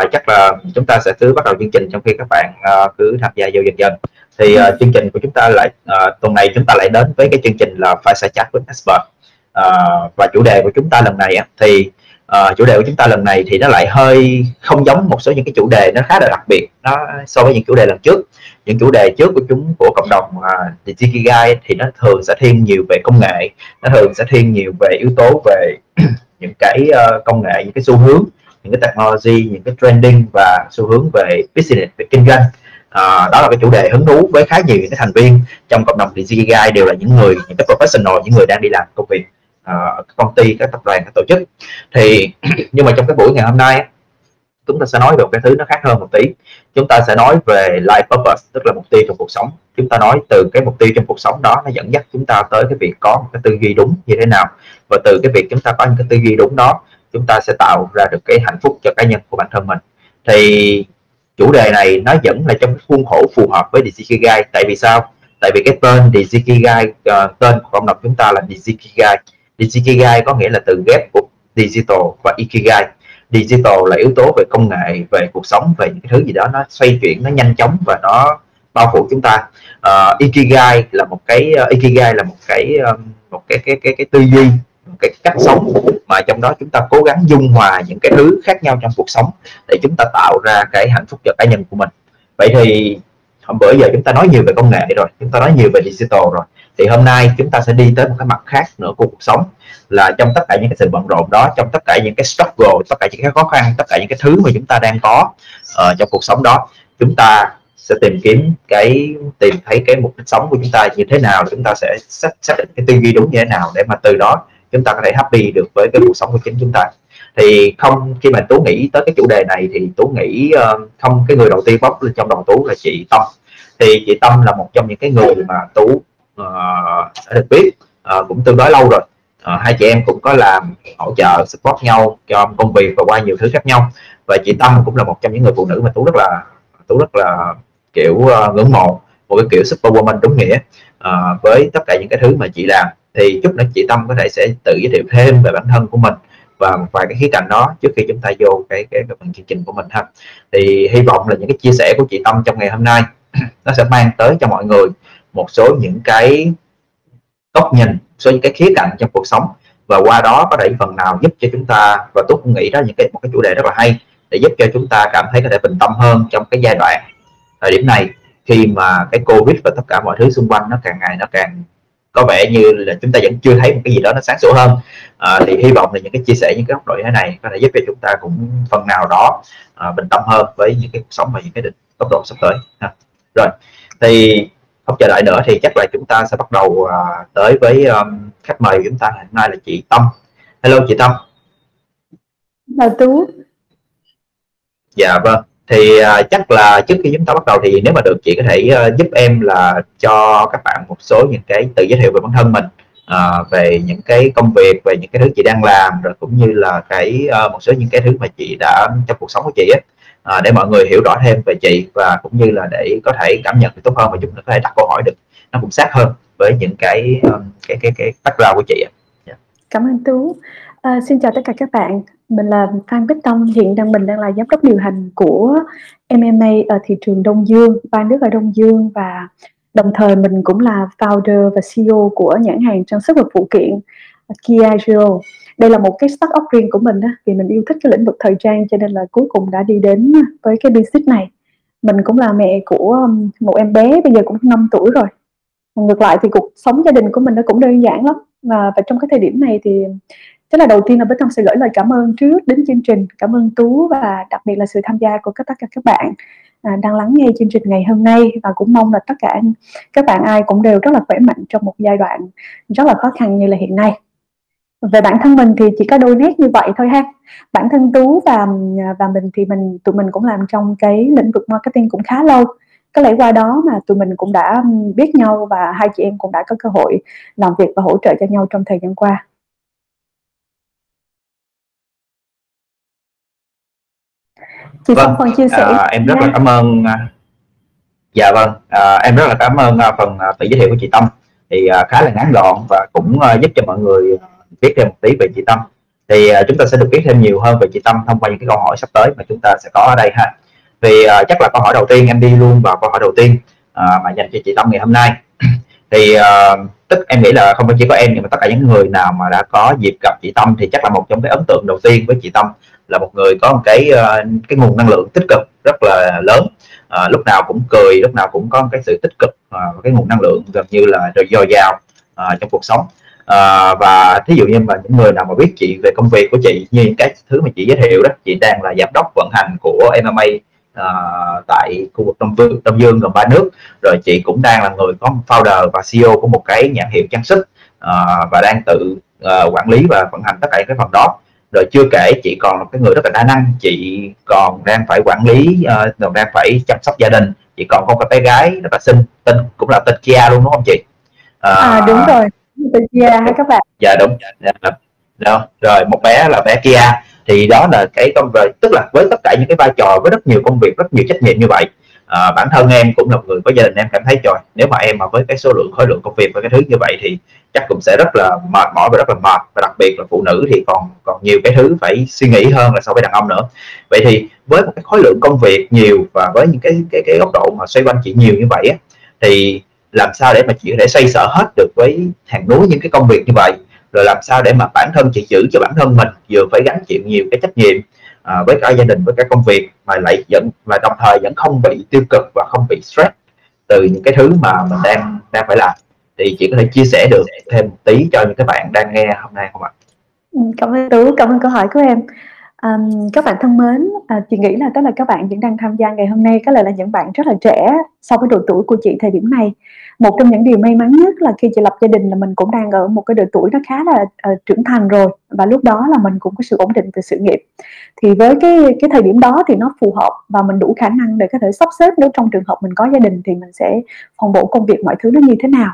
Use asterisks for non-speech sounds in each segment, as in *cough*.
à, chắc là chúng ta sẽ cứ bắt đầu chương trình trong khi các bạn uh, cứ tham gia vô dần dần thì uh, chương trình của chúng ta lại uh, tuần này chúng ta lại đến với cái chương trình là Fireside Chat với Expert uh, và chủ đề của chúng ta lần này thì uh, chủ đề của chúng ta lần này thì nó lại hơi không giống một số những cái chủ đề nó khá là đặc biệt nó so với những chủ đề lần trước. Những chủ đề trước của chúng của cộng đồng uh, Digikai thì nó thường sẽ thiên nhiều về công nghệ nó thường sẽ thiên nhiều về yếu tố về *clears throat* những cái uh, công nghệ những cái xu hướng những cái technology những cái trending và xu hướng về business về kinh doanh. À, đó là cái chủ đề hứng thú với khá nhiều những cái thành viên trong cộng đồng Digikai đều là những người những cái professional những người đang đi làm công việc uh, công ty các tập đoàn các tổ chức. Thì *clears throat* nhưng mà trong cái buổi ngày hôm nay chúng ta sẽ nói về một cái thứ nó khác hơn một tí. Chúng ta sẽ nói về life purpose tức là mục tiêu trong cuộc sống. Chúng ta nói từ cái mục tiêu trong cuộc sống đó nó dẫn dắt chúng ta tới cái việc có một cái tư duy đúng như thế nào. Và từ cái việc chúng ta có những cái tư duy đúng đó chúng ta sẽ tạo ra được cái hạnh phúc cho cá nhân của bản thân mình. Thì chủ đề này nó vẫn là trong cái khuôn khổ phù hợp với Digikai tại vì sao? Tại vì cái tên Digikai uh, ờ, tên của cộng đồng chúng ta là Digikai Digikai có nghĩa là từ ghép của digital và ikigai. Digital là yếu tố về công nghệ về cuộc sống về những cái thứ gì đó nó xoay chuyển nó nhanh chóng và nó bao phủ chúng ta. Uh, ikigai là một cái uh, ikigai là một cái um, một cái cái cái cái tư duy cái cách sống mà trong đó chúng ta cố gắng dung hòa những cái thứ khác nhau trong cuộc sống để chúng ta tạo ra cái hạnh phúc cho cá nhân của mình. Vậy thì hôm bữa giờ chúng ta nói nhiều về công nghệ rồi chúng ta nói nhiều về digital rồi. Thì hôm nay chúng ta sẽ đi tới một cái mặt khác nữa của cuộc sống là trong tất cả những cái sự bận rộn đó trong tất cả những cái struggle tất cả những cái khó khăn tất cả những cái thứ mà chúng ta đang có uh, trong cuộc sống đó chúng ta sẽ tìm kiếm cái tìm thấy cái mục đích sống của chúng ta như thế nào chúng ta sẽ xác, xác định cái tư duy đúng như thế nào để mà từ đó chúng ta có thể happy được với cái cuộc sống của chính chúng ta. Thì không khi mà tú nghĩ tới cái chủ đề này thì tú nghĩ uh, không cái người đầu tiên bóc lên trong đầu tú là chị tâm. Thì chị tâm là một trong những cái người mà tú uh, đã được biết uh, cũng tương đối lâu rồi. Uh, hai chị em cũng có làm hỗ trợ support nhau cho công việc và qua nhiều thứ khác nhau. Và chị tâm cũng là một trong những người phụ nữ mà tú rất là tú rất là kiểu uh, ngưỡng mộ một cái kiểu superwoman đúng nghĩa uh, với tất cả những cái thứ mà chị làm thì chút nữa chị tâm có thể sẽ tự giới thiệu thêm về bản thân của mình và một vài cái khía cạnh đó trước khi chúng ta vô cái cái, cái phần chương trình của mình ha. Thì hy vọng là những cái chia sẻ của chị tâm trong ngày hôm nay *clears throat* nó sẽ mang tới cho mọi người một số những cái góc nhìn số những cái khía cạnh trong cuộc sống. Và qua đó có thể phần nào giúp cho chúng ta và tôi cũng nghĩ đó những cái một cái chủ đề rất là hay để giúp cho chúng ta cảm thấy có thể bình tâm hơn trong cái giai đoạn thời điểm này khi mà cái covid và tất cả mọi thứ xung quanh nó càng ngày nó càng có vẻ như là chúng ta vẫn chưa thấy một cái gì đó nó sáng sủa hơn. À, thì hy vọng là những cái chia sẻ những cái góc độ như thế này có thể giúp cho chúng ta cũng phần nào đó à, bình tâm hơn với những cái cuộc sống và những cái định tốc độ sắp tới ha. rồi thì không chờ đợi nữa thì chắc là chúng ta sẽ bắt đầu uh, tới với um, khách mời của chúng ta. Hôm nay là chị Tâm. Hello chị Tâm. Chào Tú. Dạ vâng thì uh, chắc là trước khi chúng ta bắt đầu thì nếu mà được chị có thể uh, giúp em là cho các bạn một số những cái tự giới thiệu về bản thân mình uh, về những cái công việc về những cái thứ chị đang làm rồi cũng như là cái uh, một số những cái thứ mà chị đã trong cuộc sống của chị ấy uh, để mọi người hiểu rõ thêm về chị và cũng như là để có thể cảm nhận được tốt hơn và chúng ta có thể đặt câu hỏi được nó cũng sát hơn với những cái cái cái cái background của chị ạ. Dạ. Yeah. Cảm ơn Tú. À, xin chào tất cả các bạn. Mình là Phan Bích Tâm, hiện đang mình đang là giám đốc điều hành của MMA ở thị trường Đông Dương, ba nước ở Đông Dương và đồng thời mình cũng là founder và CEO của nhãn hàng trang sức và phụ kiện Kia Geo đây là một cái start up riêng của mình đó vì mình yêu thích cái lĩnh vực thời trang cho nên là cuối cùng đã đi đến với cái business này. Mình cũng là mẹ của um, một em bé bây giờ cũng 5 tuổi rồi. Ngược lại thì cuộc sống gia đình của mình nó cũng đơn giản lắm. Và, và trong cái thời điểm này thì Thế là đầu tiên là Bích Tâm sẽ gửi lời cảm ơn trước đến chương trình. Cảm ơn Tú và đặc biệt là sự tham gia của tất cả các bạn à, đang lắng nghe chương trình ngày hôm nay. Và cũng mong là tất cả các bạn ai cũng đều rất là khỏe mạnh trong một giai đoạn rất là khó khăn như là hiện nay. Về bản thân mình thì chỉ có đôi nét như vậy thôi ha. Bản thân tú và à, và mình thì mình tụi mình cũng làm trong cái lĩnh vực marketing cũng khá lâu. Có lẽ qua đó mà tụi mình cũng đã biết nhau và hai chị em cũng đã có cơ hội làm việc và hỗ trợ cho nhau trong thời gian qua. Chị vâng, phần chia sẻ. à, em rất là cảm ơn à, dạ vâng à, em rất là cảm ơn à, phần à, tự giới thiệu của chị Tâm. Thì khá là ngắn gọn và cũng giúp cho mọi người biết thêm một tí về chị Tâm. Thì chúng ta sẽ được biết thêm nhiều hơn về chị Tâm thông qua những cái câu hỏi sắp tới mà chúng ta sẽ có ở đây ha. Thì uh, chắc là câu hỏi đầu tiên em đi luôn vào câu hỏi đầu tiên uh, mà dành cho chị Tâm ngày hôm nay. Thì uh, tức em nghĩ là không phải chỉ có em nhưng mà tất cả những người nào mà đã có dịp gặp chị Tâm thì chắc là một trong cái ấn tượng đầu tiên với chị Tâm là một người có một cái uh, cái nguồn năng lượng tích cực rất là lớn. Uh, lúc nào cũng cười lúc nào cũng có cái sự tích cực uh, cái nguồn năng lượng gần như là dồi dào uh, trong cuộc sống. Uh, và thí dụ như mà những người nào mà biết chị về công việc của chị như những cái thứ mà chị giới thiệu đó chị đang là giám đốc vận hành của MMA à, tại khu vực Đông Dương, Đông Dương gồm ba nước. Rồi chị cũng đang là người có founder và CEO của một cái nhãn hiệu trang sức à, và đang tự à, quản lý và vận hành tất cả cái phần đó rồi chưa kể chị còn là cái người rất là đa năng. Chị còn đang phải quản lý uh, còn đang phải chăm sóc gia đình. Chị còn có một cái bé gái rất là xinh tên cũng là tên Kia luôn đúng không chị? Uh, à đúng rồi. Tên Kia hay các bạn? Dạ đúng. Dạ, đó. rồi một bé là bé Kia thì đó là cái công việc tức là với tất cả những cái vai trò với rất nhiều công việc rất nhiều trách nhiệm như vậy à, bản thân em cũng là một người có gia đình em cảm thấy trời nếu mà em mà với cái số lượng khối lượng công việc và cái thứ như vậy thì chắc cũng sẽ rất là mệt mỏi và rất là mệt. Và đặc biệt là phụ nữ thì còn còn nhiều cái thứ phải suy nghĩ hơn là so với đàn ông nữa. Vậy thì với một cái khối lượng công việc nhiều và với những cái cái cái góc độ mà xoay quanh chị nhiều như vậy á thì làm sao để mà chị có thể xoay sở hết được với hàng núi những cái công việc như vậy? Rồi làm sao để mà bản thân chị giữ cho bản thân mình vừa phải gánh chịu nhiều cái trách nhiệm à, với cả gia đình với cả công việc mà lại vẫn và đồng thời vẫn không bị tiêu cực và không bị stress từ những cái thứ mà mình đang đang phải làm thì chị có thể chia sẻ được thêm một tí cho những các bạn đang nghe hôm nay không ạ? Ừ, cảm ơn Tú, cảm ơn câu hỏi của em. Um, các bạn thân mến, à, chị nghĩ là tức là các bạn vẫn đang tham gia ngày hôm nay có lẽ là những bạn rất là trẻ so với độ tuổi của chị thời điểm này. Một trong những điều may mắn nhất là khi chị lập gia đình là mình cũng đang ở một cái độ tuổi nó khá là uh, trưởng thành rồi và lúc đó là mình cũng có sự ổn định về sự nghiệp. Thì với cái cái thời điểm đó thì nó phù hợp và mình đủ khả năng để có thể sắp xếp nếu trong trường hợp mình có gia đình thì mình sẽ phòng bổ công việc mọi thứ nó như thế nào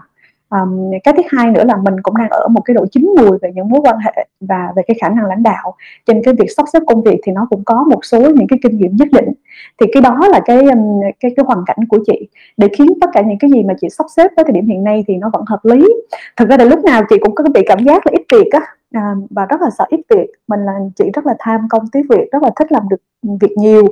um, cái thứ hai nữa là mình cũng đang ở một cái độ chín mùi về những mối quan hệ và về cái khả năng lãnh đạo. Trên cái việc sắp xếp công việc thì nó cũng có một số những cái kinh nghiệm nhất định. Thì cái đó là cái cái cái hoàn cảnh của chị. Để khiến tất cả những cái gì mà chị sắp xếp tới thời điểm hiện nay thì nó vẫn hợp lý. Thực ra là lúc nào chị cũng có bị cảm giác là ít việc á à, và rất là sợ ít việc. Mình là chị rất là tham công tiếc việc rất là thích làm được việc nhiều.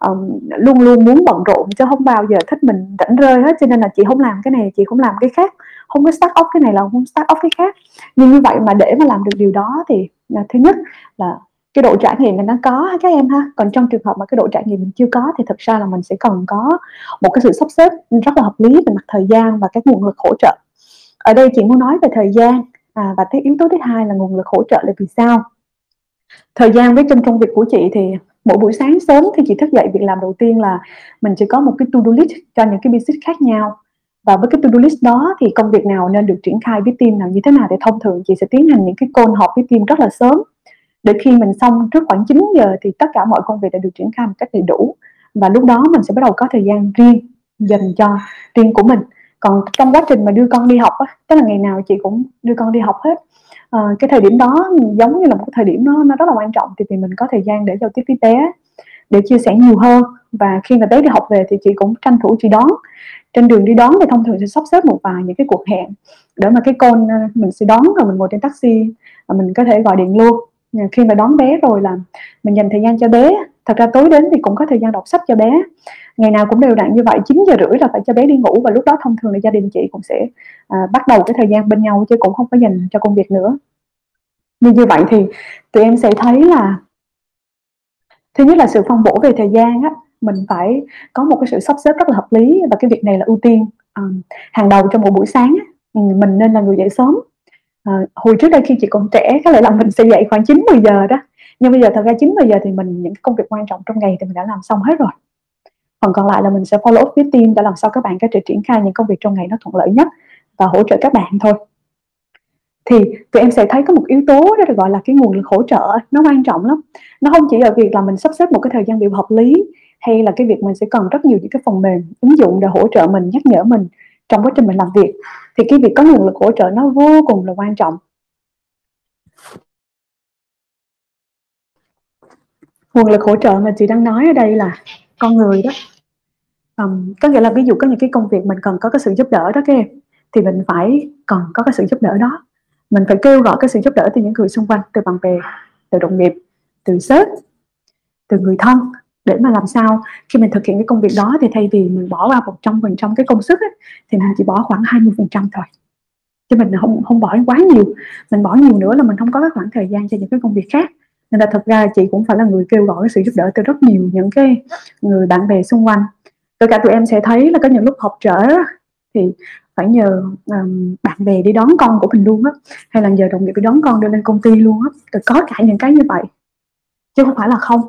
Um, luôn luôn muốn bận rộn chứ không bao giờ thích mình rảnh rơi hết cho nên là chị không làm cái này chị không làm cái khác. Không có start up cái này là không start up cái khác. Nhưng như vậy mà để mà làm được điều đó thì là thứ nhất là cái độ trải nghiệm mình nó có các em ha. Còn trong trường hợp mà cái độ trải nghiệm mình chưa có thì thực ra là mình sẽ cần có một cái sự sắp xếp rất là hợp lý về mặt thời gian và các nguồn lực hỗ trợ. Ở đây chị muốn nói về thời gian à, và cái yếu tố thứ hai là nguồn lực hỗ trợ là vì sao? Thời gian với trong công việc của chị thì mỗi buổi sáng sớm thì chị thức dậy việc làm đầu tiên là mình chỉ có một cái to-do list cho những cái business khác nhau. Và với cái to-do list đó thì công việc nào nên được triển khai với team nào như thế nào thì thông thường chị sẽ tiến hành những cái call họp với team rất là sớm. Để khi mình xong trước khoảng 9 giờ thì tất cả mọi công việc đã được triển khai một cách đầy đủ. Và lúc đó mình sẽ bắt đầu có thời gian riêng dành cho riêng của mình còn trong quá trình mà đưa con đi học á tức là ngày nào chị cũng đưa con đi học hết. À, cái thời điểm đó giống như là một cái thời điểm nó nó rất là quan trọng thì vì mình có thời gian để giao tiếp với bé để chia sẻ nhiều hơn. Và khi mà bé đi học về thì chị cũng tranh thủ chị đón. Trên đường đi đón thì thông thường sẽ sắp xếp một vài những cái cuộc hẹn để mà cái con ờ, mình sẽ đón rồi mình ngồi trên taxi và mình có thể gọi điện luôn. Khi mà đón bé rồi là mình dành thời gian cho bé thật ra tối đến thì cũng có thời gian đọc sách cho bé. Ngày nào cũng đều đặn như vậy 9 giờ rưỡi là phải cho bé đi ngủ và lúc đó thông thường là gia đình chị cũng sẽ à, bắt đầu cái thời gian bên nhau chứ cũng không có dành cho công việc nữa. Như như vậy thì tụi em sẽ thấy là thứ nhất là sự phân bổ về thời gian á mình phải có một cái sự sắp xếp rất là hợp lý và cái việc này là ưu tiên. À, hàng đầu trong một buổi sáng á. Ừ, mình nên là người dậy sớm. À, hồi trước đây khi chị còn trẻ có lẽ là mình sẽ dậy khoảng 9 10 giờ đó nhưng bây giờ thật ra 9 giờ thì mình, những công việc quan trọng trong ngày thì mình đã làm xong hết rồi. Phần còn lại là mình sẽ follow up với team để làm sao các bạn có thể triển khai những công việc trong ngày nó thuận lợi nhất và hỗ trợ các bạn thôi. Thì tụi em sẽ thấy có một yếu tố đó được gọi là cái nguồn lực hỗ trợ, nó quan trọng lắm. Nó không chỉ ở việc là mình sắp xếp một cái thời gian biểu hợp lý, hay là cái việc mình sẽ cần rất nhiều những cái phần mềm ứng dụng để hỗ trợ mình, nhắc nhở mình trong quá trình mình làm việc. Thì cái việc có nguồn lực hỗ trợ nó vô cùng là quan trọng. Nguồn lực hỗ trợ mà chị đang nói ở đây là con người đó. Um, có nghĩa là ví dụ có những cái công việc mình cần có cái sự giúp đỡ đó các em thì mình phải cần có cái sự giúp đỡ đó. Mình phải kêu gọi cái sự giúp đỡ từ những người xung quanh từ bạn bè từ đồng nghiệp từ sếp từ người thân để mà làm sao khi mình thực hiện cái công việc đó thì thay vì mình bỏ ra một trăm phần trăm cái công sức ấy, thì mình chỉ bỏ khoảng 20 phần trăm thôi. Chứ mình không không bỏ quá nhiều mình bỏ nhiều nữa là mình không có cái khoảng thời gian cho những cái công việc khác nên là thật ra chị cũng phải là người kêu gọi sự giúp đỡ từ rất nhiều những cái người bạn bè xung quanh. Tất cả tụi em sẽ thấy là có những lúc học trở thì phải nhờ um, bạn bè đi đón con của mình luôn á hay là nhờ đồng nghiệp đi đón con đưa lên công ty luôn á có cả những cái như vậy. Chứ không phải là không.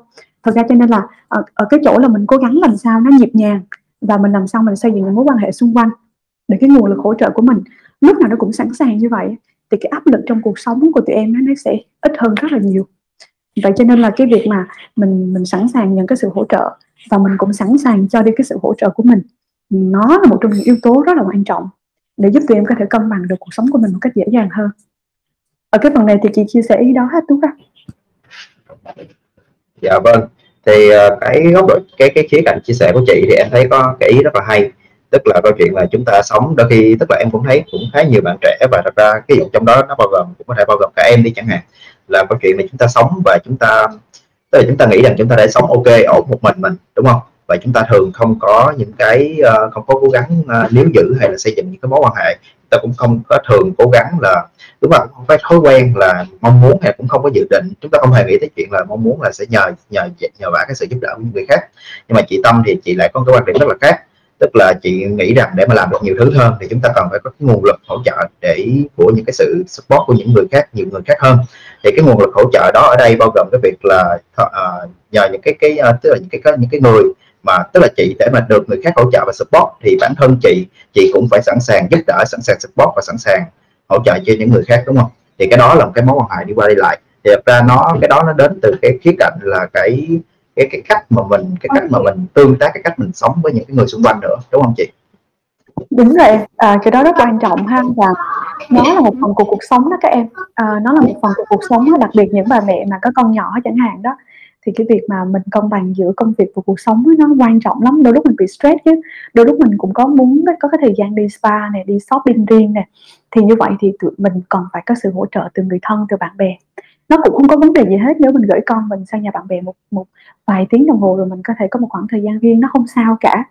Thật ra cho nên là ở, ở cái chỗ là mình cố gắng làm sao nó nhịp nhàng và mình làm sao mình xây dựng những mối quan hệ xung quanh để cái nguồn lực hỗ trợ của mình lúc nào nó cũng sẵn sàng như vậy thì cái áp lực trong cuộc sống của tụi em nó sẽ ít hơn rất là nhiều vậy cho nên là cái việc mà mình mình sẵn sàng nhận cái sự hỗ trợ và mình cũng sẵn sàng cho đi cái sự hỗ trợ của mình, nó là một trong những yếu tố rất là quan trọng để giúp tụi em có thể cân bằng được cuộc sống của mình một cách dễ dàng hơn. Ở cái phần này thì chị chia sẻ ý đó hết, tú không dạ vâng. Thì ờ, cái góc độ, cái cái khía cạnh chia sẻ của chị thì em thấy có cái ý rất là hay. Tức là câu chuyện là chúng ta sống, đôi khi, tức là em cũng thấy cũng khá nhiều bạn trẻ và thật ra cái dụng trong đó nó bao gồm, cũng có thể bao gồm cả em đi chẳng hạn là câu chuyện là chúng ta sống và chúng ta tức là chúng ta nghĩ rằng chúng ta đã sống ok ổn một mình mình đúng không? Và chúng ta thường không có những cái uh, không có cố gắng uh, níu giữ hay là xây dựng những cái mối quan hệ. Ta cũng không có thường cố gắng là đúng là không phải thói quen là mong muốn hay cũng không có dự định. Chúng ta không hề nghĩ tới chuyện là mong muốn là sẽ nhờ nhờ nhờ vả cái sự giúp đỡ của những người khác. Nhưng mà chị tâm thì chị lại có cái quan điểm rất là khác. Tức là chị nghĩ rằng để mà làm được nhiều thứ hơn thì chúng ta cần phải có cái nguồn lực hỗ trợ để của những cái sự support của những người khác nhiều người khác hơn thì cái nguồn lực hỗ trợ đó ở đây bao gồm cái việc là uh, nhờ những cái cái uh, tức là những cái những cái người mà tức là chị để mà được người khác hỗ trợ và support thì bản thân chị chị cũng phải sẵn sàng giúp đỡ sẵn sàng support và sẵn sàng hỗ trợ cho những người khác đúng không? Thì cái đó là một cái mối quan hệ đi qua đi lại. Thì thật ra nó cái đó nó đến từ cái khía cạnh là cái cái cái cách mà mình cái cách mà mình tương tác cái cách mình sống với những cái người xung quanh nữa đúng không chị? Đúng rồi à, cái đó rất quan trọng ha. Và nó là một phần của cuộc sống đó các em. À, nó là một phần của cuộc sống đó, đặc biệt những bà mẹ mà có con nhỏ chẳng hạn đó. Thì cái việc mà mình cân bằng giữa công việc và cuộc sống nó quan trọng lắm. Đôi lúc mình bị stress chứ. Đôi lúc mình cũng có muốn có cái thời gian đi spa này đi shopping riêng này, thì như vậy thì tụi mình còn phải có sự hỗ trợ từ người thân từ bạn bè. Nó cũng không có vấn đề gì hết. Nếu mình gửi con mình sang nhà bạn bè một một vài tiếng đồng hồ rồi mình có thể có một khoảng thời gian riêng nó không sao cả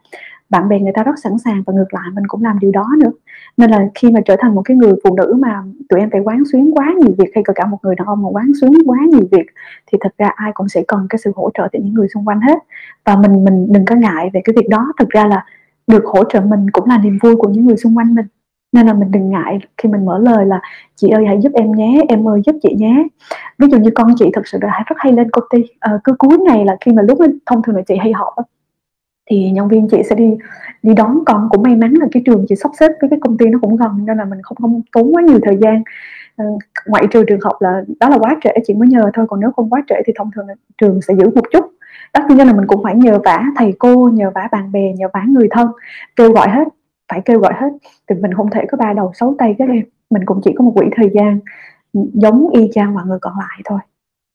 bạn bè người ta rất sẵn sàng và ngược lại mình cũng làm điều đó nữa. Nên là khi mà trở thành một cái người phụ nữ mà tụi em phải quán xuyến quá nhiều việc hay cả một người đàn ông mà quán xuyến quá nhiều việc thì thật ra ai cũng sẽ cần cái sự hỗ trợ từ những người xung quanh hết. Và mình mình đừng có ngại về cái việc đó. Thực ra là được hỗ trợ mình cũng là niềm vui của những người xung quanh mình. Nên là mình đừng ngại khi mình mở lời là chị ơi hãy giúp em nhé em ơi giúp chị nhé. Ví dụ như con chị thật sự là rất hay lên công ty. À, cứ cuối ngày là khi mà lúc thông thường là chị hay họp thì nhân viên chị sẽ đi đi đón con cũng may mắn là cái trường chị sắp xếp với cái công ty nó cũng gần nên là mình không không tốn quá nhiều thời gian. Ờ, ngoại trừ trường học là đó là quá trễ, chị mới nhờ thôi, còn nếu không quá trễ thì thông thường là trường sẽ giữ một chút. Đó cho nên là mình cũng phải nhờ vả thầy cô, nhờ vả bạn bè, nhờ vả người thân, kêu gọi hết, phải kêu gọi hết. Thì mình không thể có ba đầu sáu tay các em mình cũng chỉ có một quỹ thời gian, giống y chang mọi người còn lại thôi.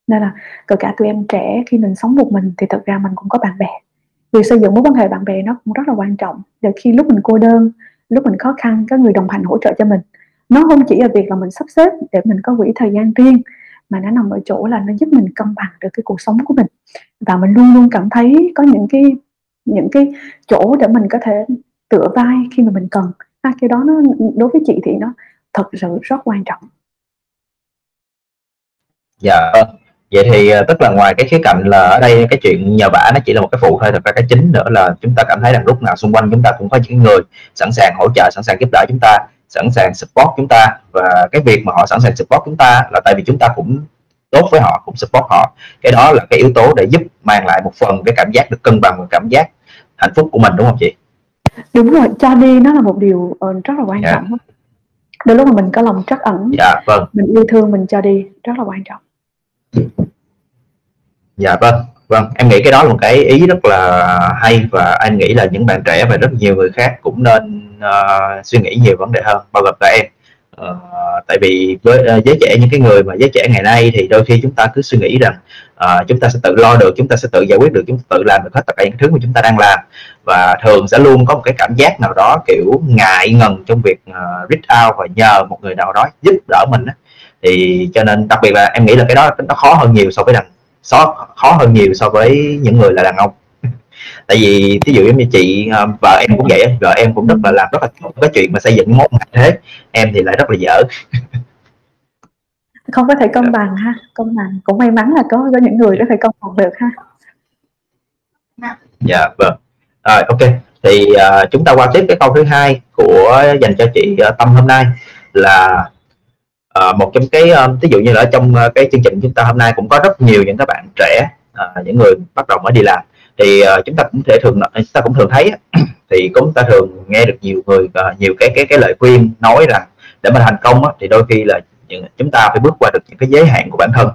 Nên là, kể cả tụi em trẻ khi mình sống một mình thì thật ra mình cũng có bạn bè việc xây dựng mối quan hệ bạn bè nó cũng rất là quan trọng. Để khi lúc mình cô đơn lúc mình khó khăn có người đồng hành hỗ trợ cho mình nó không chỉ là việc là mình sắp xếp để mình có quỹ thời gian riêng mà nó nằm ở chỗ là nó giúp mình cân bằng được cái cuộc sống của mình. Và mình luôn luôn cảm thấy có những cái những cái chỗ để mình có thể tựa vai khi mà mình cần. À, cái đó nó đối với chị thì nó thật sự rất quan trọng. Dạ vậy thì ờ, tức là ngoài cái khía cạnh là ở đây cái chuyện nhờ vả nó chỉ là một cái phụ thôi thật ra cái chính nữa là chúng ta cảm thấy rằng lúc nào xung quanh chúng ta cũng có những người sẵn sàng hỗ trợ sẵn sàng giúp đỡ chúng ta sẵn sàng support chúng ta. Và cái việc mà họ sẵn sàng support chúng ta là tại vì chúng ta cũng tốt với họ cũng support họ. Cái đó là cái yếu tố để giúp mang lại một phần cái cảm giác được cân bằng và cảm giác hạnh phúc của mình đúng không chị? Đúng rồi cho đi nó là một điều uh, rất là quan yeah. Dạ. trọng đôi lúc mà mình có lòng trắc ẩn dạ vâng. mình yêu thương mình cho đi rất là quan trọng dạ vâng. Vâng em nghĩ cái đó là một cái ý rất là hay và anh nghĩ là những bạn trẻ và rất nhiều người khác cũng nên uh, suy nghĩ nhiều vấn đề hơn bao gồm cả em. Uh, tại vì với uh, giới trẻ những cái người mà giới trẻ ngày nay thì đôi khi chúng ta cứ suy nghĩ rằng uh, chúng ta sẽ tự lo được chúng ta sẽ tự giải quyết được chúng ta tự làm được hết tất cả những thứ mà chúng ta đang làm. Và thường sẽ luôn có một cái cảm giác nào đó kiểu ngại ngần trong việc uh, reach out và nhờ một người nào đó giúp đỡ mình thì cho nên đặc biệt là em nghĩ là cái đó nó khó hơn nhiều so với đàn khó khó hơn nhiều so với những người là đàn ông. *laughs* Tại vì ví dụ như chị ờ, vợ em cũng vậy vợ em cũng rất là làm rất là tốt cái chuyện mà xây dựng mốt thế em thì lại rất là dở. Không có thể công bằng ha công bằng. Cũng may mắn là có có những người có thể công bằng được ha. Dạ vâng. Rồi ok. Thì uh, chúng ta qua tiếp cái câu thứ hai của dành cho chị uh, tâm hôm nay là à, một trong cái um, ví dụ như là trong uh, cái chương trình chúng ta hôm nay cũng có rất nhiều những các bạn trẻ uh, những người bắt đầu mới đi làm. Thì uh, chúng ta cũng thể thường chúng ta cũng thường thấy *clears throat* thì chúng ta thường nghe được nhiều người uh, nhiều cái cái cái lời khuyên nói rằng để mà thành công á, thì đôi khi là chúng ta phải bước qua được những cái giới hạn của bản thân.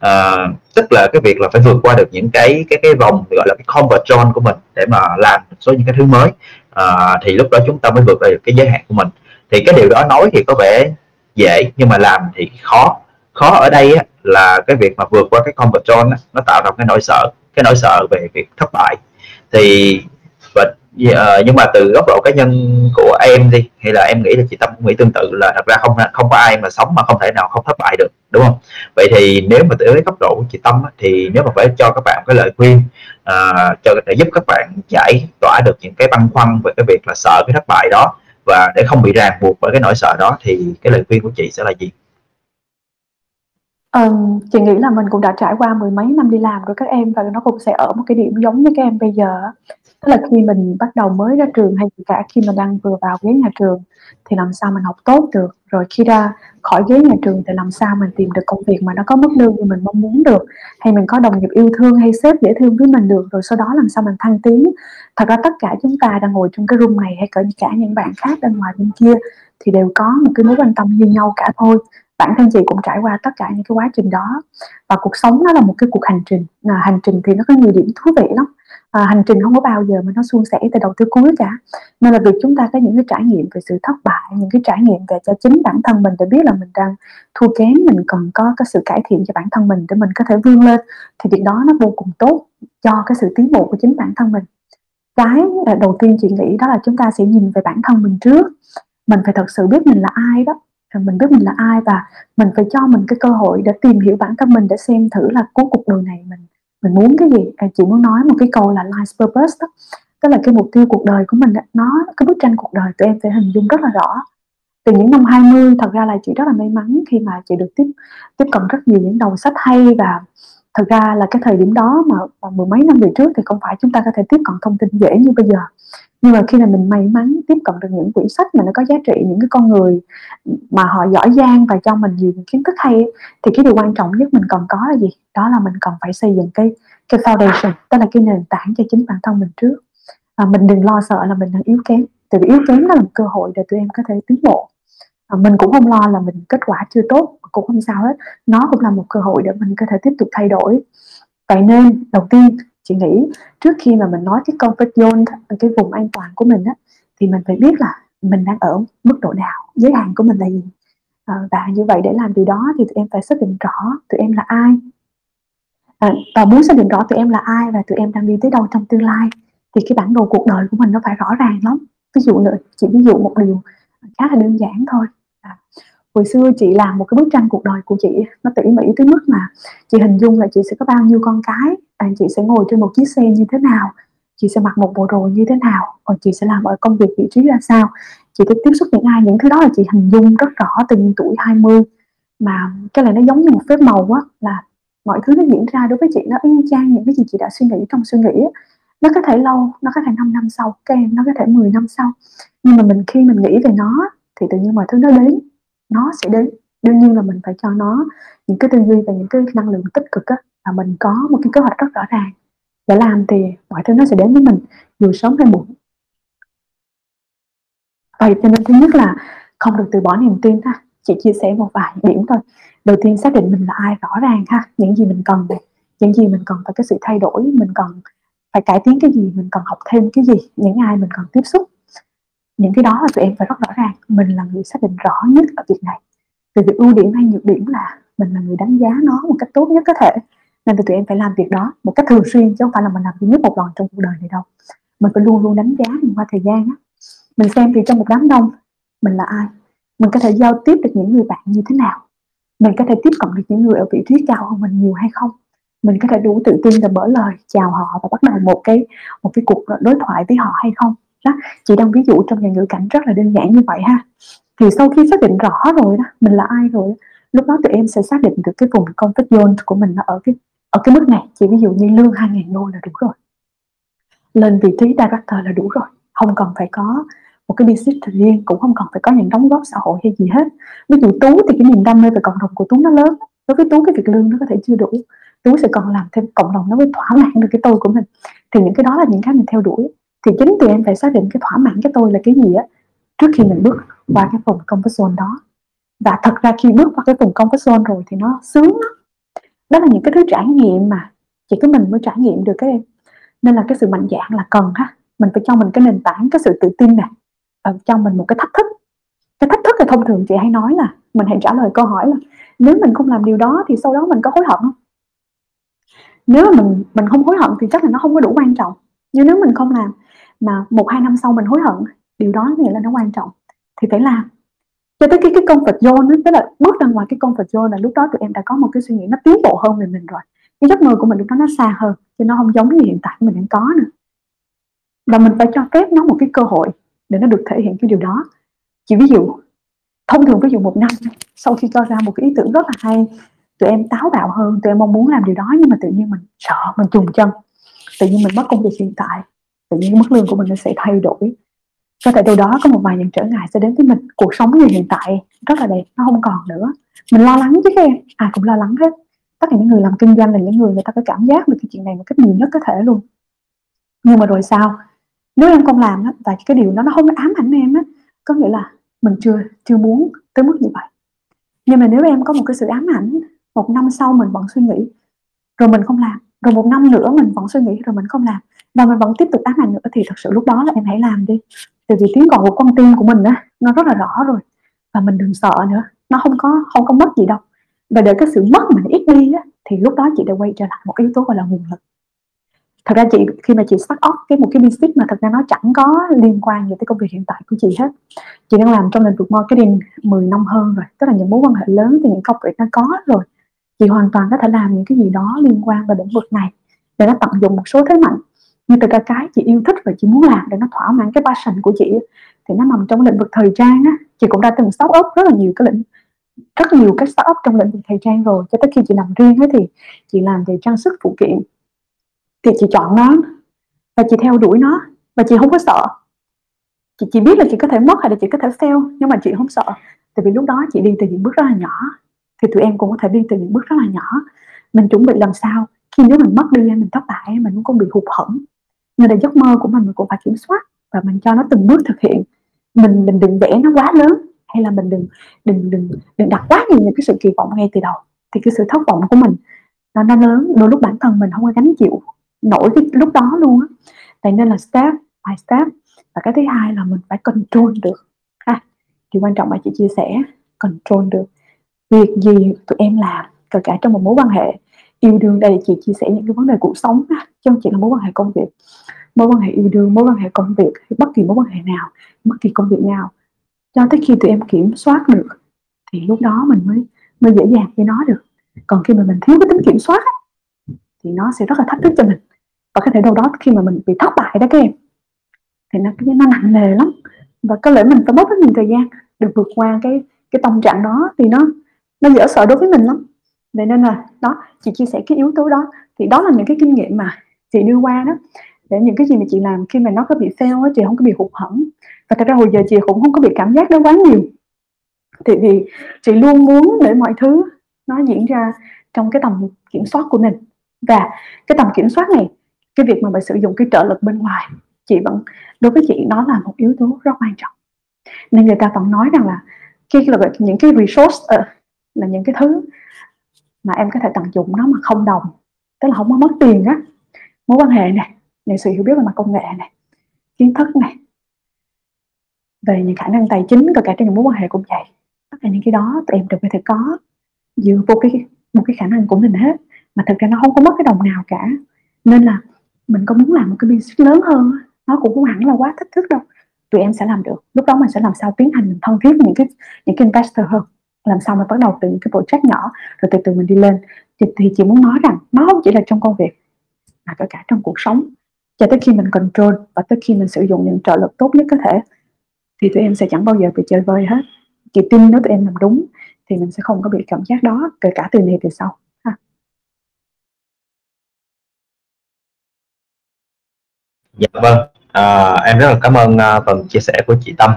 À, tức là cái việc là phải vượt qua được những cái cái cái vòng gọi là cái comfort zone của mình để mà làm một số những cái thứ mới. À, thì lúc đó chúng ta mới vượt qua được cái giới hạn của mình. Thì cái điều đó nói thì có vẻ dễ nhưng mà làm thì khó. Khó ở đây á, là cái việc mà vượt qua cái comfort zone á, nó tạo ra cái nỗi sợ cái nỗi sợ về việc thất bại. Thì và ờ, nhưng mà từ góc độ cá nhân của em đi hay là em nghĩ là chị tâm cũng nghĩ tương tự là thật ra không không có ai mà sống mà không thể nào không thất bại được đúng không? Vậy thì nếu mà từ góc độ của chị tâm thì nếu mà phải cho các bạn cái lời khuyên à, cho để giúp các bạn giải tỏa được những cái băn khoăn về cái việc là sợ cái thất bại đó và để không bị ràng buộc bởi cái nỗi sợ đó thì cái lời khuyên của chị sẽ là gì Ừ, chị nghĩ là mình cũng đã trải qua mười mấy năm đi làm rồi các em và nó cũng sẽ ở một cái điểm giống như các em bây giờ. Tức là khi mình bắt đầu mới ra trường hay cả khi mình đang vừa vào ghế nhà trường thì làm sao mình học tốt được, rồi khi ra khỏi ghế nhà trường thì làm sao mình tìm được công việc mà nó có mức lương như mình mong muốn được, hay mình có đồng nghiệp yêu thương hay sếp dễ thương với mình được, rồi sau đó làm sao mình thăng tiến. Thật ra tất cả chúng ta đang ngồi trong cái room này hay cả cả những bạn khác bên ngoài bên kia thì đều có một cái mối quan tâm như nhau cả. Thôi bản thân chị cũng trải qua tất cả những cái quá trình đó và cuộc sống nó là một cái cuộc hành trình. À, hành trình thì nó có nhiều điểm thú vị lắm à, hành trình không có bao giờ mà nó suôn sẻ từ đầu tới cuối cả. Nên là việc chúng ta có những cái trải nghiệm về sự thất bại những cái trải nghiệm về cho chính bản thân mình để biết là mình đang thua kém mình cần có cái sự cải thiện cho bản thân mình để mình có thể vươn lên thì việc đó nó vô cùng tốt cho cái sự tiến bộ của chính bản thân mình. Cái ờ, đầu tiên chị nghĩ đó là chúng ta sẽ nhìn về bản thân mình trước. Mình phải thật sự biết mình là ai đó. Ờ, mình biết mình là ai và mình phải cho mình cái cơ hội để tìm hiểu bản thân mình để xem thử là cuối cuộc đời này mình mình muốn cái gì? À, chị muốn nói một cái câu là life purpose đó. Tức là cái mục tiêu cuộc đời của mình nó cái bức tranh cuộc đời tụi em phải hình dung rất là rõ. Từ những năm 20 thật ra là chị rất là may mắn khi mà chị được tiếp tiếp cận rất nhiều những đầu sách hay và thật ra là cái thời điểm đó mà, mà mười mấy năm về trước thì không phải chúng ta có thể tiếp cận thông tin dễ như bây giờ. Nhưng mà khi mà mình may mắn tiếp cận được những quyển sách mà nó có giá trị những cái con người mà họ giỏi giang và cho mình nhiều kiến thức hay thì cái điều quan trọng nhất mình cần có là gì? Đó là mình cần phải xây dựng cái cái foundation tức là cái nền tảng cho chính bản thân mình trước. Và mình đừng lo sợ là mình đang yếu kém tại vì yếu kém nó là một cơ hội để tụi em có thể tiến bộ. À, mình cũng không lo là mình kết quả chưa tốt cũng không sao hết. Nó cũng là một cơ hội để mình có thể tiếp tục thay đổi. Vậy nên đầu tiên chị nghĩ trước khi mà mình nói cái comfort zone cái vùng an toàn của mình á thì mình phải biết là mình đang ở mức độ nào. Giới hạn của mình là gì? À, và như vậy để làm điều đó thì tụi em phải xác định rõ tụi em là ai. À, và muốn xác định rõ tụi em là ai và tụi em đang đi tới đâu trong tương lai thì cái bản đồ cuộc đời của mình nó phải rõ ràng lắm. Ví dụ nữa chỉ ví dụ một điều khá là đơn giản thôi. À, hồi xưa chị làm một cái bức tranh cuộc đời của chị nó tỉ mỉ tới mức mà chị hình dung là chị sẽ có bao nhiêu con cái bạn chị sẽ ngồi trên một chiếc xe như thế nào, chị sẽ mặc một bộ đồ như thế nào còn chị sẽ làm ở công việc vị trí ra sao. Chị sẽ tiếp xúc những ai, những thứ đó là chị hình dung rất rõ từ những tuổi 20 mà cái này nó giống như một phép màu á, là mọi thứ nó diễn ra đối với chị, nó y chang những cái gì chị đã suy nghĩ trong suy nghĩ nó có thể lâu, nó có thể 5 năm sau, các em, nó có thể 10 năm sau. Nhưng mà mình khi mình nghĩ về nó thì tự nhiên mọi thứ nó đến nó sẽ đến. Đương nhiên là mình phải cho nó những cái tư duy và những cái năng lượng tích cực á là mình có một cái kế hoạch rất rõ ràng. Để làm thì mọi thứ nó sẽ đến với mình, dù sớm hay muộn. Vậy cho nên thứ nhất là không được từ bỏ niềm tin ha. Chị chia sẻ một vài điểm thôi. Đầu tiên xác định mình là ai rõ ràng ha. Những gì mình cần những gì mình cần phải cái sự thay đổi, mình cần phải cải tiến cái gì, mình cần học thêm cái gì, những ai mình cần tiếp xúc những cái đó là tụi em phải rất rõ ràng. Mình là người xác định rõ nhất ở việc này. Từ việc ưu điểm hay nhược điểm là mình là người đánh giá nó một cách tốt nhất có thể. Nên tụi em phải làm việc đó một cách thường xuyên, chứ không phải là mình làm duy nhất một lần trong cuộc đời này đâu. Mình phải luôn luôn đánh giá mình qua thời gian á. Mình xem thì trong một đám đông, mình là ai? Mình có thể giao tiếp được những người bạn như thế nào? Mình có thể tiếp cận được những người ở vị trí cao hơn mình nhiều hay không? Mình có thể đủ tự tin để mở lời chào họ và bắt đầu một cái một cái cuộc đối thoại với họ hay không? Đó. Chị đang ví dụ trong nhà ngữ cảnh rất là đơn giản như vậy ha. Thì sau khi xác định rõ rồi đó, mình là ai rồi lúc đó tụi em sẽ xác định được cái vùng comfort zone của mình nó ở cái ở cái mức này. Chỉ ví dụ như lương 2.000 đô là đủ rồi. Lên vị trí director là đủ rồi. Không cần phải có một cái business riêng, cũng không cần phải có những đóng góp xã hội hay gì hết. Ví dụ tú thì cái niềm đam mê về cộng đồng của tú nó lớn. Đối với tú cái việc lương nó có thể chưa đủ. Tú sẽ còn làm thêm cộng đồng nó mới thỏa mãn được cái tôi của mình. Thì những cái đó là những cái mình theo đuổi thì chính tụi em phải xác định cái thỏa mãn cái tôi là cái gì á, trước khi mình bước qua cái vùng comfort zone đó. Và thật ra khi bước qua cái vùng comfort zone rồi thì nó sướng lắm. Đó là những cái thứ trải nghiệm mà chỉ có mình mới trải nghiệm được cái em. Nên là cái sự mạnh dạn là cần ha mình phải cho mình cái nền tảng, cái sự tự tin này và cho mình một cái thách thức. Cái thách thức thì thông thường chị hay nói là, mình hãy trả lời câu hỏi là, nếu mình không làm điều đó thì sau đó mình có hối hận không? Nếu mà mình mình không hối hận thì chắc là nó không có đủ quan trọng. Nhưng nếu mình không làm mà một hai năm sau mình hối hận điều đó nghĩa là nó quan trọng. Thì phải làm. Cho tới cái cái comfort zone đó, tức là bước ra ngoài cái comfort zone là lúc đó tụi em đã có một cái suy nghĩ nó tiến bộ hơn về mình rồi. Cái giấc mơ của mình lúc đó nó xa hơn chứ nó không giống như hiện tại mình đang có nữa. Và mình phải cho phép nó một cái cơ hội để nó được thể hiện cái điều đó. Chỉ ví dụ thông thường ví dụ một năm sau khi cho ra một cái ý tưởng rất là hay tụi em táo bạo hơn tụi em mong muốn làm điều đó nhưng mà tự nhiên mình sợ mình trùng chân. Tự nhiên mình mất công việc hiện tại tự nhiên mức lương của mình nó sẽ thay đổi. Có thể đâu đó có một vài những trở ngại sẽ đến với mình. Cuộc sống như hiện tại rất là đẹp, nó không còn nữa. Mình lo lắng chứ các em. Ai cũng lo lắng hết. Tất cả những người làm kinh doanh là những người người ta có cảm giác được cái chuyện này một cách nhiều nhất có thể luôn. Nhưng mà rồi sao? Nếu em không làm á và cái điều đó nó không ám ảnh em á, có nghĩa là mình chưa chưa muốn tới mức như vậy. Nhưng mà nếu em có một cái sự ám ảnh, một năm sau mình vẫn suy nghĩ, rồi mình không làm rồi một năm nữa mình vẫn suy nghĩ rồi mình không làm. Và mình vẫn tiếp tục ám ảnh nữa thì thật sự lúc đó là em hãy làm đi. Tại vì tiếng gọi của con tim của mình á, nó rất là rõ rồi. Và mình đừng sợ nữa. Nó không có không có mất gì đâu. Và để cái sự mất mình ít đi á, thì lúc đó chị đã quay trở lại một yếu tố gọi là nguồn lực. Thật ra chị, khi mà chị start up cái một cái business mà thật ra nó chẳng có liên quan gì tới công việc hiện tại của chị hết. Chị đang làm trong lĩnh vực marketing 10 năm hơn rồi. Tức là những mối quan hệ lớn thì những công việc nó có rồi chị hoàn toàn có thể làm những cái gì đó liên quan vào lĩnh vực này để nó tận dụng một số thế mạnh. Như từ ra cái chị yêu thích và chị muốn làm để nó thỏa mãn cái passion của chị thì nó nằm trong lĩnh vực thời trang á. Chị cũng đã từng start up rất là nhiều cái lĩnh, rất nhiều cái start up trong lĩnh vực thời trang rồi. Cho tới khi chị làm riêng ấy thì chị làm về trang sức phụ kiện. Thì chị chọn nó và chị theo đuổi nó và chị không có sợ. Chị chỉ biết là chị có thể mất hay là chị có thể fail, nhưng mà chị không sợ. Tại vì lúc đó chị đi từ những bước rất là nhỏ thì tụi em cũng có thể đi từ những bước rất là nhỏ. Mình chuẩn bị làm sao khi nếu mình mất đi mình thất bại, mình cũng không bị hụt hẫng. Nên là giấc mơ của mình mình cũng phải kiểm soát và mình cho nó từng bước thực hiện. Mình mình đừng vẽ nó quá lớn, hay là mình đừng đừng đừng đừng đặt quá nhiều những cái sự kỳ vọng ngay từ đầu. Thì cái sự thất vọng của mình, nó nó lớn, đôi lúc bản thân mình không có gánh chịu nổi cái lúc đó luôn á. Vậy nên là step by step. Và cái thứ hai là mình phải control được. Ha thì quan trọng là chị chia sẻ, control được việc gì tụi em làm, kể cả trong một mối quan hệ yêu đương. Đây chị chia sẻ những cái vấn đề cuộc sống á, chứ không chỉ là mối quan hệ công việc. Mối quan hệ yêu đương, mối quan hệ công việc bất kỳ mối quan hệ nào, bất kỳ công việc nào. Cho tới khi tụi em kiểm soát được thì lúc đó mình mới mới dễ dàng với nó được. Còn khi mà mình thiếu cái tính kiểm soát thì nó sẽ rất là thách thức cho mình. Và có thể đâu đó khi mà mình bị thất bại đó các em, thì nó nó nặng nề lắm. Và có lẽ mình phải mất rất nhiều thời gian để vượt qua cái cái tâm trạng đó. Thì nó nó dễ sợ đối với mình lắm. Vậy nên là đó chị chia sẻ cái yếu tố đó. Thì đó là những cái kinh nghiệm mà chị đưa qua đó. Để những cái gì mà chị làm khi mà nó có bị fail ấy, chị không có bị hụt hẫng. Và thật ra hồi giờ chị cũng không có bị cảm giác đó quá nhiều. Thì vì chị luôn muốn để mọi thứ nó diễn ra trong cái tầm kiểm soát của mình. Và cái tầm kiểm soát này cái việc mà mình sử dụng cái trợ lực bên ngoài chị vẫn đối với chị nó là một yếu tố rất quan trọng. Nên người ta vẫn nói rằng là khi là những cái resource uh, là những cái thứ mà em có thể tận dụng nó mà không đồng. Tức là không có mất tiền á. Mối quan hệ này những sự hiểu biết về mặt công nghệ này, kiến thức này, về những khả năng tài chính và cả trong những mối quan hệ cũng vậy. Tất cả những cái đó tụi em đều có thể có, dựa vô cái, một cái khả năng của mình hết. Mà thực ra nó không có mất cái đồng nào cả. Nên là mình có muốn làm một cái business lớn hơn nó cũng không hẳn là quá thách thức đâu. Tụi em sẽ làm được. Lúc đó mình sẽ làm sao tiến hành mình thân thiết với những cái những cái investor hơn làm sao mà bắt đầu từ những cái project nhỏ rồi từ từ mình đi lên. Thì, thì chị muốn nói rằng nó không chỉ là trong công việc mà cả cả trong cuộc sống. Cho tới khi mình control và tới khi mình sử dụng những trợ lực tốt nhất có thể thì tụi em sẽ chẳng bao giờ bị chơi vơi hết. Chị tin nếu tụi em làm đúng thì mình sẽ không có bị cảm giác đó kể cả từ này từ sau ha. dạ vâng. À, em rất là cảm ơn uh, phần chia sẻ của chị Tâm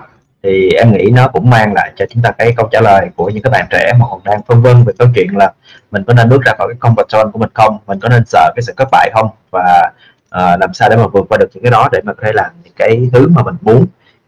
thì em nghĩ nó cũng mang lại cho chúng ta cái câu trả lời của những các bạn trẻ mà còn đang phân vân về câu chuyện là mình có nên bước ra khỏi cái comfort zone của mình không? Mình có nên sợ cái sự thất bại không? Và uh, làm sao để mà vượt qua được những cái đó để mà có thể làm những cái thứ mà mình muốn?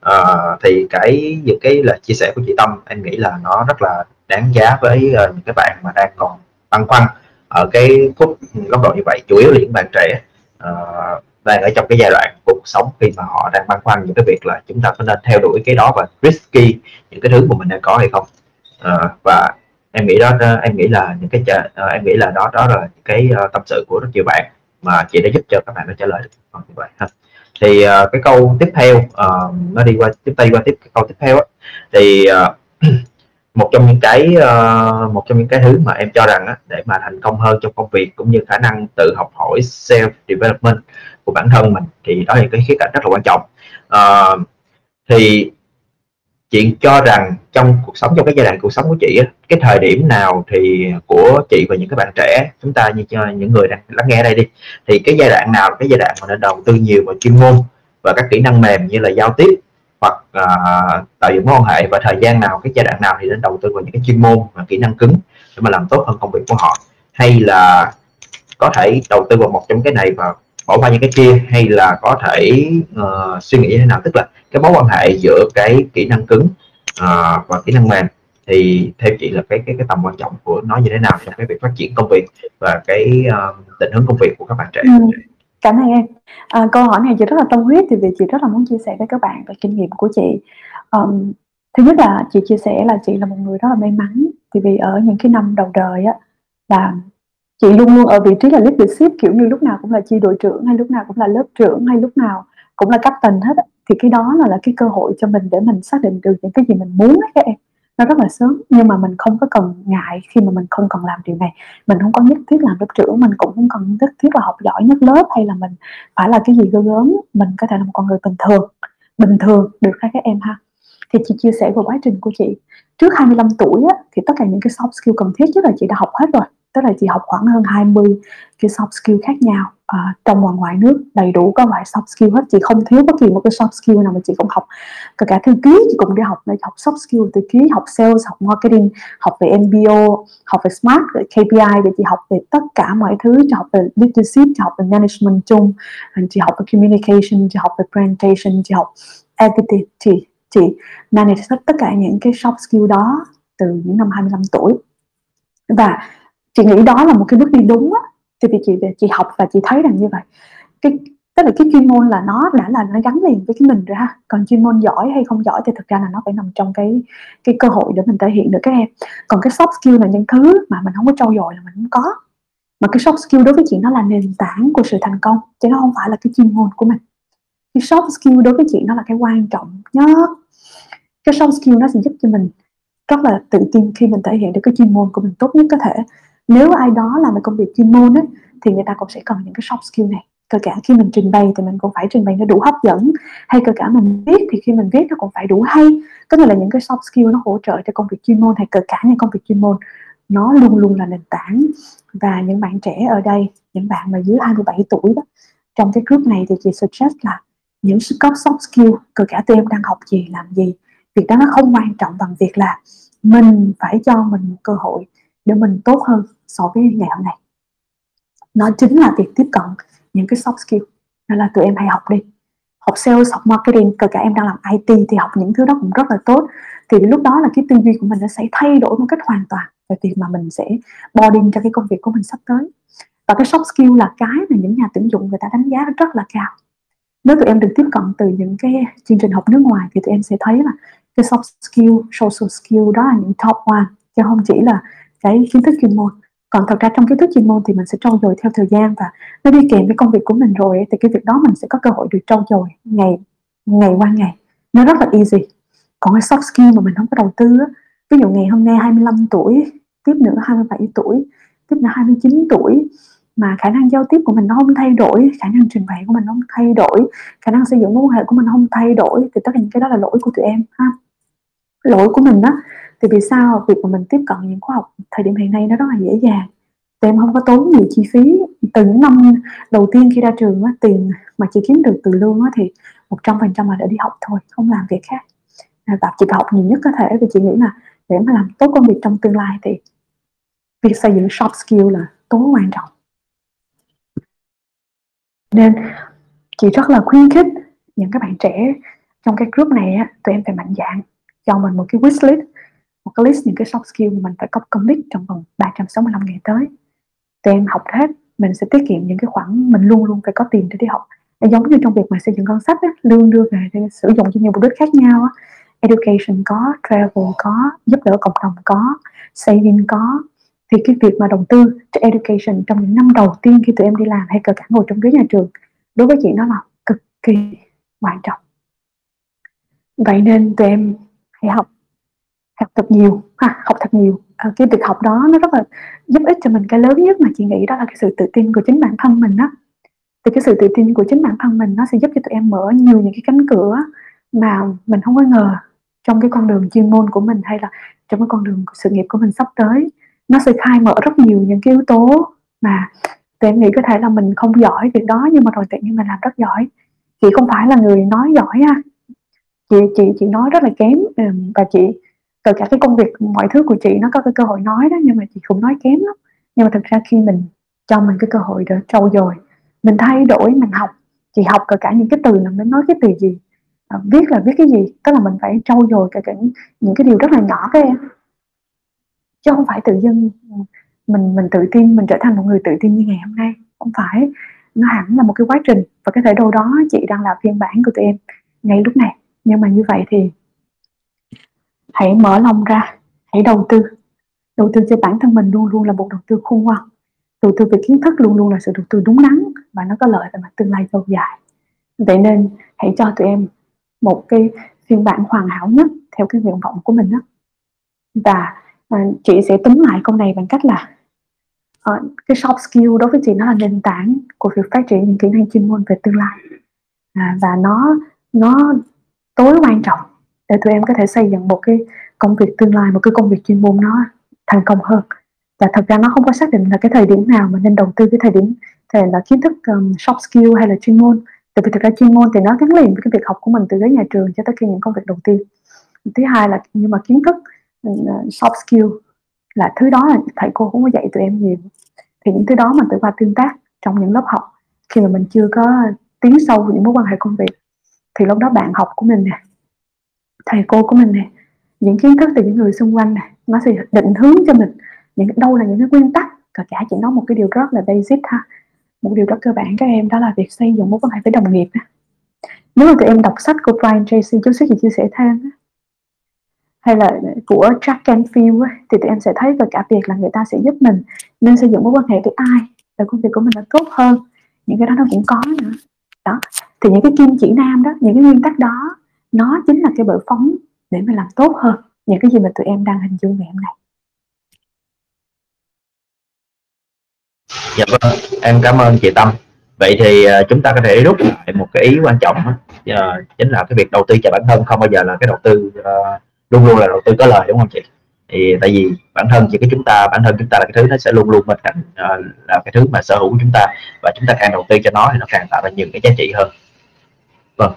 Uh, thì cái những cái lời chia sẻ của chị Tâm em nghĩ là nó rất là đáng giá với uh, những cái bạn mà đang còn băn khoăn ở cái phút góc độ như vậy chủ yếu là những bạn trẻ. Uh, đang ở trong cái giai đoạn cuộc sống khi mà họ đang băn khoăn những cái việc là chúng ta có nên theo đuổi cái đó và risky những cái thứ mà mình đang có hay không. À, và em nghĩ đó em nghĩ là những cái uh, em nghĩ là đó đó là cái uh, tâm sự của rất nhiều bạn mà chị đã giúp cho các bạn đã trả lời được như vậy ha. Thì uh, cái câu tiếp theo uh, nó đi qua tiếp tay qua tiếp cái câu tiếp theo á. Thì uh, *clears throat* một trong những cái uh, một trong những cái thứ mà em cho rằng á, để mà thành công hơn trong công việc cũng như khả năng tự học hỏi self development của bản thân mình thì đó là cái khía cạnh rất là quan trọng. À, thì chị cho rằng trong cuộc sống trong cái giai đoạn cuộc sống của chị cái thời điểm nào thì của chị và những các bạn trẻ chúng ta như cho những người đang lắng nghe đây đi thì cái giai đoạn nào cái giai đoạn mà nên đầu tư nhiều vào chuyên môn và các kỹ năng mềm như là giao tiếp hoặc uh, tạo dựng mối quan hệ và thời gian nào cái giai đoạn nào thì nên đầu tư vào những cái chuyên môn và kỹ năng cứng để mà làm tốt hơn công việc của họ? Hay là có thể đầu tư vào một trong cái này và bỏ qua những cái kia hay là có thể uh, suy nghĩ như thế nào? Tức là cái mối quan hệ giữa cái kỹ năng cứng uh, và kỹ năng mềm thì theo chị là cái cái cái tầm quan trọng của nó như thế nào? Trong cái việc phát triển công việc và cái uh, định hướng công việc của các bạn trẻ. Ừ. cảm ơn em. À, câu hỏi này chị rất là tâm huyết thì vì chị rất là muốn chia sẻ với các bạn về kinh nghiệm của chị. Um, thứ nhất là chị chia sẻ là chị là một người rất là may mắn thì vì ở những cái năm đầu đời á là chị luôn luôn ở vị trí là leadership kiểu như lúc nào cũng là chi đội trưởng hay lúc nào cũng là lớp trưởng hay lúc nào cũng là captain hết thì cái đó là là cái cơ hội cho mình để mình xác định được những cái gì mình muốn ấy, các em. Nó rất là sớm nhưng mà mình không có cần ngại khi mà mình không cần làm điều này. Mình không có nhất thiết làm lớp trưởng mình cũng không cần nhất thiết là học giỏi nhất lớp hay là mình phải là cái gì ghê gớm. Mình có thể là một con người bình thường bình thường được các các em ha. Thì chị chia sẻ về quá trình của chị. Trước 25 tuổi á, thì tất cả những cái soft skill cần thiết chứ là chị đã học hết rồi tức là chị học khoảng hơn 20 cái soft skill khác nhau uh, trong và ngoài nước đầy đủ các loại soft skill hết. Chị không thiếu bất kỳ một cái soft skill nào mà chị cũng học. Cả cả thư ký chị cũng đi học để học soft skill thư ký học sales học marketing học về MBO học về smart về KPI để chị học về tất cả mọi thứ. Chị học về leadership chị học về management chung chị học về communication chị học về presentation chị học editing chị chị manage tất cả những cái soft skill đó từ những năm 25 tuổi. Và chị nghĩ đó là một cái bước đi đúng á. Thì vì chị chị học và chị thấy rằng như vậy. Cái, tức là cái chuyên môn là nó đã là nó gắn liền với cái mình rồi ha. Còn chuyên môn giỏi hay không giỏi thì thực ra là nó phải nằm trong cái cái cơ hội để mình thể hiện được các em. Còn cái soft skill là những thứ mà mình không có trau dồi là mình không có. Mà cái soft skill đối với chị nó là nền tảng của sự thành công, chứ nó không phải là cái chuyên môn của mình. Cái soft skill đối với chị nó là cái quan trọng nhất. Cái soft skill nó sẽ giúp cho mình rất là tự tin khi mình thể hiện được cái chuyên môn của mình tốt nhất có thể nếu ai đó làm về công việc chuyên môn ấy, thì người ta cũng sẽ cần những cái soft skill này. Kể cả khi mình trình bày thì mình cũng phải trình bày nó đủ hấp dẫn hay kể cả mình viết thì khi mình viết nó cũng phải đủ hay. Có nghĩa là những cái soft skill nó hỗ trợ cho công việc chuyên môn hay kể cả những công việc chuyên môn nó luôn luôn là nền tảng. Và những bạn trẻ ở đây những bạn mà dưới 27 tuổi đó trong cái group này thì chị suggest là những cấp soft skill kể cả tụi em đang học gì làm gì việc đó nó không quan trọng bằng việc là mình phải cho mình một cơ hội để mình tốt hơn so với ngày hôm nay. Nó chính là việc tiếp cận những cái soft skill. Nên là tụi em hãy học đi. Học sales, học marketing, kể cả em đang làm IT thì học những thứ đó cũng rất là tốt. Thì lúc đó là cái tư duy của mình nó sẽ thay đổi một cách hoàn toàn về việc mà mình sẽ boarding cho cái công việc của mình sắp tới. Và cái soft skill là cái mà những nhà tuyển dụng người ta đánh giá rất là cao. Nếu tụi em được tiếp cận từ những cái chương trình học nước ngoài thì tụi em sẽ thấy là cái soft skill, social skill đó là những top one. Chứ không chỉ là cái kiến thức chuyên môn. Còn thật ra trong kiến thức chuyên môn thì mình sẽ trau dồi theo thời gian và nó đi kèm với công việc của mình rồi thì cái việc đó mình sẽ có cơ hội được trau dồi ngày ngày qua ngày. Nó rất là easy. Còn cái soft skill mà mình không có đầu tư ví dụ ngày hôm nay 25 tuổi, tiếp nữa 27 tuổi, tiếp nữa 29 tuổi, mà khả năng giao tiếp của mình nó không thay đổi, khả năng trình bày của mình không thay đổi, khả năng xây dựng mối quan hệ của mình không thay đổi, thì tất cả những cái đó là lỗi của tụi em ha. Lỗi của mình đó thì vì sao việc mà mình tiếp cận những khóa học thời điểm hiện nay nó rất là dễ dàng? Tụi em không có tốn nhiều chi phí. Từ những năm đầu tiên khi ra trường á, tiền mà chị kiếm được từ lương á, thì một trăm phần trăm là để đi học thôi không làm việc khác. À, và chị học nhiều nhất có thể vì chị nghĩ là để mà làm tốt công việc trong tương lai thì việc xây dựng soft skill là tối quan trọng. Nên chị rất là khuyến khích những các bạn trẻ trong cái group này á, tụi em phải mạnh dạng cho mình một cái wishlist cái list những cái soft skill mà mình phải có commit trong vòng 365 ngày tới. Tụi em học hết mình sẽ tiết kiệm những cái khoản mình luôn luôn phải có tiền để đi học. Để giống như trong việc mà xây dựng ngân sách á, lương đưa về để sử dụng cho nhiều mục đích khác nhau á. education có travel có giúp đỡ cộng đồng có saving có. Thì cái việc mà đầu tư cho education trong những năm đầu tiên khi tụi em đi làm hay kể cả ngồi trong ghế nhà trường đối với chị nó là cực kỳ quan trọng. Vậy nên tụi em hãy học học thật nhiều ha học thật nhiều. À, cái việc học đó nó rất là giúp ích cho mình. Cái lớn nhất mà chị nghĩ đó là cái sự tự tin của chính bản thân mình đó thì cái sự tự tin của chính bản thân mình nó sẽ giúp cho tụi em mở nhiều những cái cánh cửa mà mình không có ngờ trong cái con đường chuyên môn của mình hay là trong cái con đường sự nghiệp của mình sắp tới. Nó sẽ khai mở rất nhiều những cái yếu tố mà tụi em nghĩ có thể là mình không giỏi việc đó nhưng mà rồi tự nhiên mình làm rất giỏi. Chị không phải là người nói giỏi ha. Chị chị chị nói rất là kém và chị từ cả cái công việc mọi thứ của chị nó có cái cơ hội nói đó nhưng mà chị cũng nói kém lắm. Nhưng mà thực ra khi mình cho mình cái cơ hội để trau dồi mình thay đổi mình học chị học cả cả những cái từ là mình nói cái từ gì? À, viết là viết cái gì? Tức là mình phải trau dồi cả, cả những cái điều rất là nhỏ các em. Chứ không phải tự dưng mình mình tự tin mình trở thành một người tự tin như ngày hôm nay. Không phải. Nó hẳn là một cái quá trình. Và cái thể đồ đó chị đang là phiên bản của tụi em ngay lúc này. Nhưng mà như vậy thì hãy mở lòng ra. Hãy đầu tư. Đầu tư cho bản thân mình luôn luôn là một đầu tư khôn ngoan. Đầu tư về kiến thức luôn luôn là sự đầu tư đúng đắn và nó có lợi về mặt tương lai lâu dài. Vậy nên hãy cho tụi em một cái phiên bản hoàn hảo nhất theo cái nguyện vọng của mình đó và à, chị sẽ tính lại câu này bằng cách là uh, cái soft skill đối với chị nó là nền tảng của việc phát triển những kỹ năng chuyên môn về tương lai. À, và nó nó tối quan trọng để tụi em có thể xây dựng một cái công việc tương lai một cái công việc chuyên môn nó thành công hơn. Và thật ra nó không có xác định là cái thời điểm nào mà nên đầu tư cái thời điểm thì là kiến thức um, soft skill hay là chuyên môn. Tại vì thực ra chuyên môn thì nó gắn liền với cái việc học của mình từ cái nhà trường cho tới khi những công việc đầu tiên. Thứ hai là nhưng mà kiến thức um, soft skill là thứ đó là thầy cô cũng có dạy tụi em nhiều. Thì những thứ đó mà tự qua tương tác trong những lớp học khi mà mình chưa có tiến sâu vào những mối quan hệ công việc thì lúc đó bạn học của mình nè thầy cô của mình nè, những kiến thức từ những người xung quanh này nó sẽ định hướng cho mình những, đâu là những cái nguyên tắc, và cả chỉ nói một cái điều rất là basic ha. Một điều rất cơ bản các em đó là việc xây dựng mối quan hệ với đồng nghiệp nếu mà tụi em đọc sách của Brian Tracy, chút xíu chị chia sẻ thêm hay là của Jack Canfield thì tụi em sẽ thấy về cả việc là người ta sẽ giúp mình nên xây dựng mối quan hệ với ai để công việc của mình nó tốt hơn. Những cái đó nó cũng có nữa. Đó, thì những cái kim chỉ nam đó, những cái nguyên tắc đó nó chính là cái bờ phóng để mà làm tốt hơn những cái gì mà tụi em đang hình dung ngày hôm nay. Dạ vâng em cảm ơn chị Tâm. Vậy thì à, chúng ta có thể rút lại một cái ý quan trọng đó, à, chính là cái việc đầu tư cho bản thân không bao giờ là cái đầu tư à, luôn luôn là đầu tư có lời đúng không chị? Thì tại vì bản thân chỉ cái chúng ta bản thân chúng ta là cái thứ nó sẽ luôn luôn bên cạnh là cái thứ mà sở hữu của chúng ta và chúng ta càng đầu tư cho nó thì nó càng tạo ra nhiều cái giá trị hơn. Vâng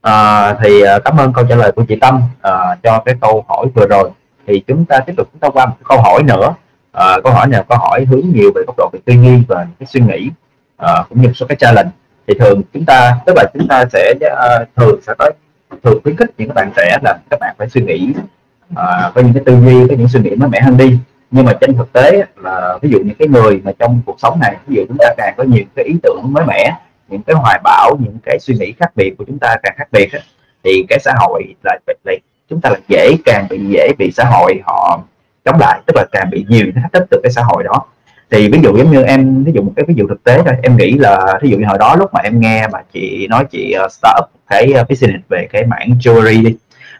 à, thì à, cảm ơn câu trả lời của chị Tâm à, cho cái câu hỏi vừa rồi. Thì chúng ta tiếp tục chúng ta qua một câu hỏi nữa. À, câu hỏi này câu hỏi hướng nhiều về góc độ về tư duy và cái suy nghĩ à, cũng như một số cái challenge. Thì thường chúng ta tức là chúng ta sẽ uh, thường sẽ tới thường khuyến khích những các bạn trẻ là các bạn phải suy nghĩ uh, có những cái tư duy có những suy nghĩ mới mẻ hơn đi. Nhưng mà trên thực tế là ví dụ những cái người mà trong cuộc sống này ví dụ chúng ta càng có nhiều cái ý tưởng mới mẻ những cái hoài bão những cái suy nghĩ khác biệt của chúng ta càng khác biệt thì cái xã hội lại lại chúng ta lại dễ càng bị dễ bị xã hội họ chống lại tức là càng bị nhiều thách thức từ cái xã hội đó. Thì ví dụ giống như em ví dụ một cái ví dụ thực tế thôi em nghĩ là ví dụ như hồi đó lúc mà em nghe mà chị nói chị uh, start up cái uh, business về cái mảng jewelry đi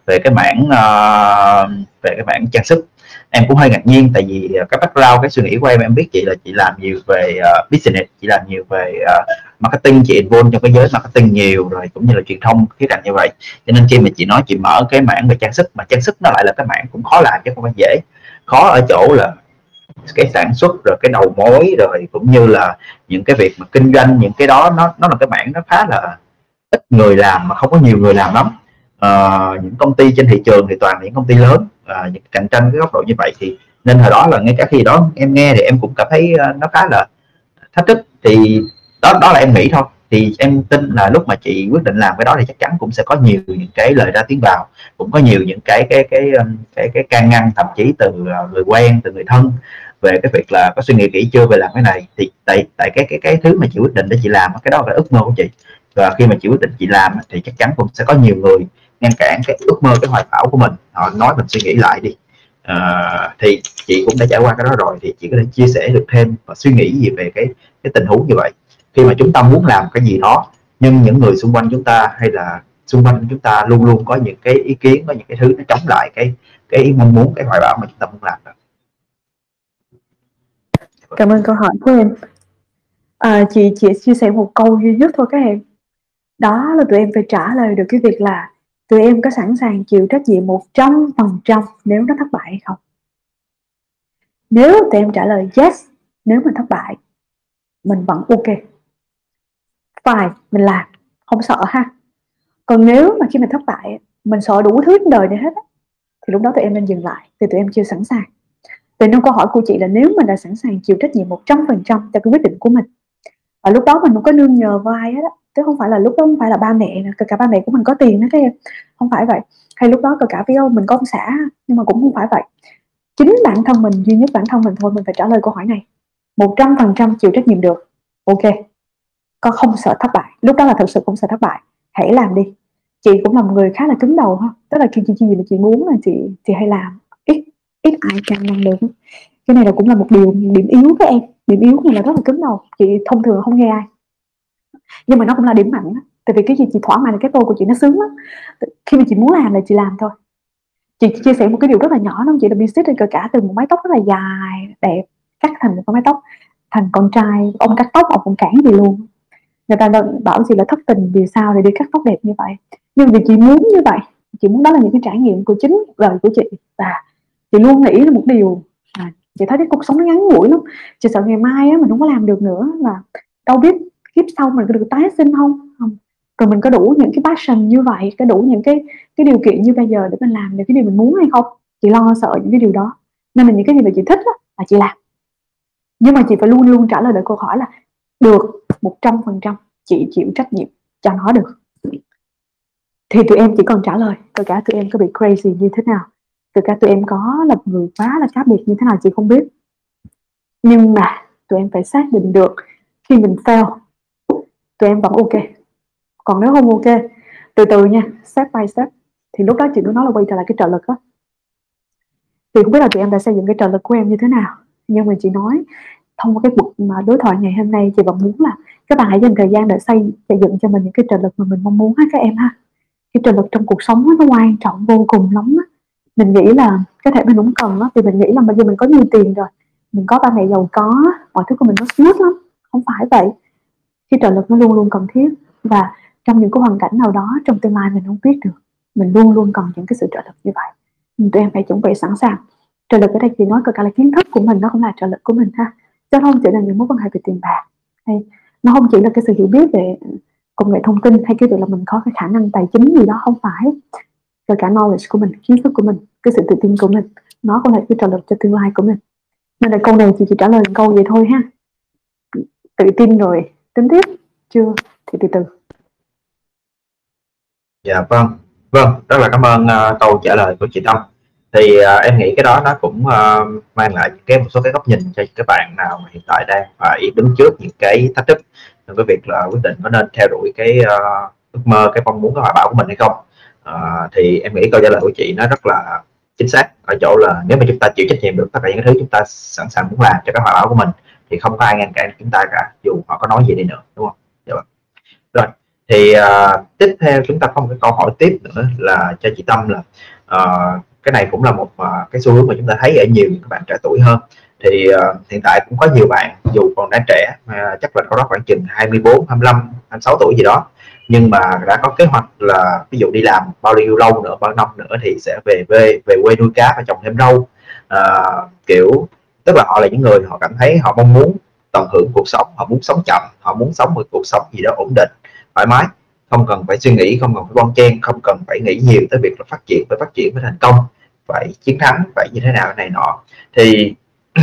về cái mảng uh, về cái mảng trang sức em cũng hơi ngạc nhiên tại vì cái background cái suy nghĩ của em em biết chị là chị làm nhiều về uh, business chị làm nhiều về uh, marketing chị involve trong cái giới marketing nhiều rồi cũng như là truyền thông khía cạnh như vậy. Cho nên khi mà chị nói chị mở cái mảng về trang sức mà trang sức nó lại là cái mảng cũng khó làm chứ không phải dễ. Khó ở chỗ là cái sản xuất rồi cái đầu mối rồi cũng như là những cái việc mà kinh doanh những cái đó nó nó là cái mảng nó khá là ít người làm mà không có nhiều người làm lắm. À, những công ty trên thị trường thì toàn là những công ty lớn à, những cạnh tranh cái góc độ như vậy thì nên hồi đó là ngay cả khi đó em nghe thì em cũng cảm thấy ờ, nó khá là thách thức. Thì đó đó là em nghĩ thôi. Thì em tin là lúc mà chị quyết định làm cái đó thì chắc chắn cũng sẽ có nhiều những cái lời ra tiếng vào. Cũng có nhiều những cái cái cái cái cái, cái can ngăn thậm chí từ uh, người quen từ người thân về cái việc là có suy nghĩ kỹ chưa về làm cái này. Thì tại tại cái cái cái thứ mà chị quyết định để chị làm cái đó là ước mơ của chị. Và khi mà chị quyết định chị làm thì chắc chắn cũng sẽ có nhiều người ngăn cản cái ước mơ cái hoài bão của mình. Họ nói mình suy nghĩ lại đi. À, thì chị cũng đã trải qua cái đó rồi thì chị có thể chia sẻ được thêm và suy nghĩ gì về cái cái tình huống như vậy khi mà chúng ta muốn làm cái gì đó nhưng những người xung quanh chúng ta hay là xung quanh chúng ta luôn luôn có những cái ý kiến có những cái thứ nó chống lại cái cái mong muốn cái hoài bão mà chúng ta muốn làm đó. Cảm ơn câu hỏi của em. À, chị chỉ chia sẻ một câu duy nhất thôi các em. Đó là tụi em phải trả lời được cái việc là tụi em có sẵn sàng chịu trách nhiệm 100% nếu nó thất bại hay không. Nếu tụi em trả lời yes, nếu mình thất bại, mình vẫn ok. Phải, mình làm, không sợ ha. Còn nếu mà khi mình thất bại, mình sợ đủ thứ trên đời này hết thì lúc đó tụi em nên dừng lại, thì tụi em chưa sẵn sàng. vì nên câu hỏi của chị là nếu mình đã sẵn sàng chịu trách nhiệm 100% cho cái quyết định của mình và lúc đó mình không có nương nhờ vai hết á chứ không phải là lúc đó không phải là ba mẹ kể cả ba mẹ của mình có tiền đó các em không phải vậy. Hay lúc đó kể cả video mình có ông xã nhưng mà cũng không phải vậy. Chính bản thân mình duy nhất bản thân mình thôi mình phải trả lời câu hỏi này. một trăm phần trăm chịu trách nhiệm được. Ok con không sợ thất bại. Lúc đó là thật sự không sợ thất bại. Hãy làm đi. Chị cũng là một người khá là cứng đầu ha. Tức là khi chị gì mà chị muốn là chị chị hay làm. Ít ít ai can ngăn được. Cái này là cũng là một điều điểm yếu của em. Điểm yếu của là rất là cứng đầu. Chị thông thường không nghe ai. Nhưng mà nó cũng là điểm mạnh đó. tại vì cái gì chị thỏa mãn cái tôi của chị nó sướng lắm. Khi mà chị muốn làm là chị làm thôi. Chị chia sẻ một cái điều rất là nhỏ đó chị là business cơ cả, từ một mái tóc rất là dài, đẹp, cắt thành một cái mái tóc, thành con trai, ông cắt tóc, ông cũng cản gì luôn người ta bảo chị là thất tình vì sao để đi cắt tóc đẹp như vậy? Nhưng vì chị muốn như vậy chị muốn đó là những cái trải nghiệm của chính đời của chị. Và chị luôn nghĩ là một điều à, chị thấy cái cuộc sống nó ngắn ngủi lắm. Chị sợ ngày mai á mình không có làm được nữa là đâu biết kiếp sau mình có được tái sinh không? Không. Rồi mình có đủ những cái passion như vậy có đủ những cái cái điều kiện như bây giờ để mình làm được cái điều mình muốn hay không? Chị lo sợ những cái điều đó. Nên là những cái gì mà chị thích á, là chị làm. Nhưng mà chị phải luôn luôn trả lời được câu hỏi là được một trăm phần trăm, chị chịu trách nhiệm cho nó được. Thì tụi em chỉ còn trả lời tất cả tụi em có bị crazy như thế nào tất cả tụi em có là người quá là khác biệt như thế nào chị không biết. Nhưng mà tụi em phải xác định được, khi mình fail, tụi em vẫn ok. Còn nếu không ok, từ từ nha, step by step, thì lúc đó chị cứ nói là quay trở lại cái trợ lực đó thì không biết là tụi em đã xây dựng cái trợ lực của em như thế nào, nhưng mà chị nói thông qua cái cuộc mà đối thoại ngày hôm nay chị vẫn muốn là các bạn hãy dành thời gian để xây xây dựng cho mình những cái trợ lực mà mình mong muốn ha các em ha. Cái trợ lực trong cuộc sống nó quan trọng vô cùng lắm á. Mình nghĩ là có thể mình cũng cần á, thì mình nghĩ là bây giờ mình có nhiều tiền rồi, mình có ba mẹ giàu có, mọi thứ của mình nó smooth lắm, không phải vậy. Cái trợ lực nó luôn luôn cần thiết và trong những cái hoàn cảnh nào đó trong tương lai mình không biết được, mình luôn luôn cần những cái sự trợ lực như vậy. Tụi em phải chuẩn bị sẵn sàng. Trợ lực ở đây thì nói cơ cả là kiến thức của mình, nó cũng là trợ lực của mình ha chứ không chỉ là những mối quan hệ về tiền bạc hay nó không chỉ là cái sự hiểu biết về công nghệ thông tin hay cái việc là mình có cái khả năng tài chính gì đó không phải. Rồi cả knowledge của mình kiến thức của mình cái sự tự tin của mình nó cũng là cái trợ lực cho tương lai của mình. Nên là câu này chị chỉ trả lời câu vậy thôi ha. Tự tin rồi tính tiếp chưa? Thì từ từ. Dạ vâng. Vâng rất là cảm ơn uh, câu trả lời của chị Tâm thì uh, em nghĩ cái đó nó cũng uh, mang lại cái một số cái góc nhìn cho các bạn nào mà hiện tại đang phải đứng trước những cái thách thức trong cái việc là quyết định có nên theo đuổi cái uh, ước mơ cái mong muốn cái hoài bão của mình hay không uh, thì em nghĩ câu trả lời của chị nó rất là chính xác ở chỗ là nếu mà chúng ta chịu trách nhiệm được tất cả những thứ chúng ta sẵn sàng muốn làm cho cái hoài bão của mình thì không có ai ngăn cản chúng ta cả dù họ có nói gì đi nữa đúng không dạ vâng. rồi thì uh, tiếp theo chúng ta có một cái câu hỏi tiếp nữa là cho chị Tâm là uh, cái này cũng là một uh, cái xu hướng mà chúng ta thấy ở nhiều các bạn trẻ tuổi hơn. Thì uh, hiện tại cũng có nhiều bạn dù còn đang trẻ uh, chắc là có đó khoảng chừng 24, 25, 26 tuổi gì đó nhưng mà đã có kế hoạch là ví dụ đi làm bao nhiêu lâu nữa bao năm nữa thì sẽ về quê về quê nuôi cá và trồng thêm rau. Uh, kiểu tức là họ là những người họ cảm thấy họ mong muốn tận hưởng cuộc sống họ muốn sống chậm họ muốn sống một cuộc sống gì đó ổn định thoải mái. Không cần phải suy nghĩ không cần phải bon chen không cần phải nghĩ nhiều tới việc là phát triển phải phát triển phải thành công phải chiến thắng phải như thế nào này nọ. Thì *clears throat*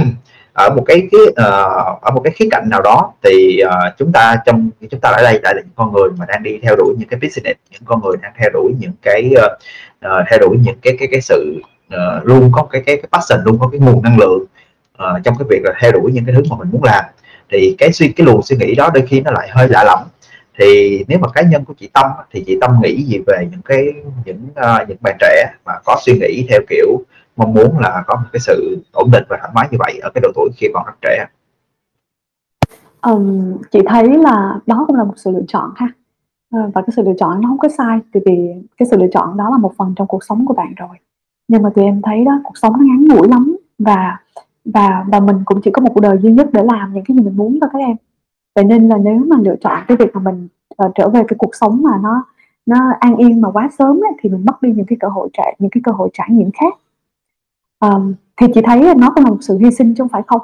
ở một cái, cái uh, ở một cái khía cạnh nào đó thì uh, chúng ta trong chúng ta ở đây lại là những con người mà đang đi theo đuổi những cái business những con người đang theo đuổi những cái uh, theo đuổi những cái cái cái sự uh, luôn có cái cái cái passion luôn có cái nguồn năng lượng uh, trong cái việc là theo đuổi những cái thứ mà mình muốn làm. Thì cái suy cái luồng suy nghĩ đó đôi khi nó lại hơi lạ lẫm thì nếu mà cá nhân của chị Tâm thì chị Tâm nghĩ gì về những cái những uh, những bạn trẻ mà có suy nghĩ theo kiểu mong muốn là có một cái sự ổn định và thoải mái như vậy ở cái độ tuổi khi còn rất trẻ? Um, chị thấy là đó cũng là một sự lựa chọn ha. Ờ, và cái sự lựa chọn nó không có sai tại vì cái sự lựa chọn đó là một phần trong cuộc sống của bạn rồi. Nhưng mà tụi em thấy đó cuộc sống nó ngắn ngủi lắm và và và mình cũng chỉ có một cuộc đời duy nhất để làm những cái gì mình muốn thôi các em vậy nên là nếu mà lựa chọn cái việc mà mình uh, trở về cái cuộc sống mà nó nó an yên mà quá sớm ấy, thì mình mất đi những cái cơ hội trải những cái cơ hội trải nghiệm khác. Um, thì chị thấy nó cũng là một sự hy sinh chứ không phải không.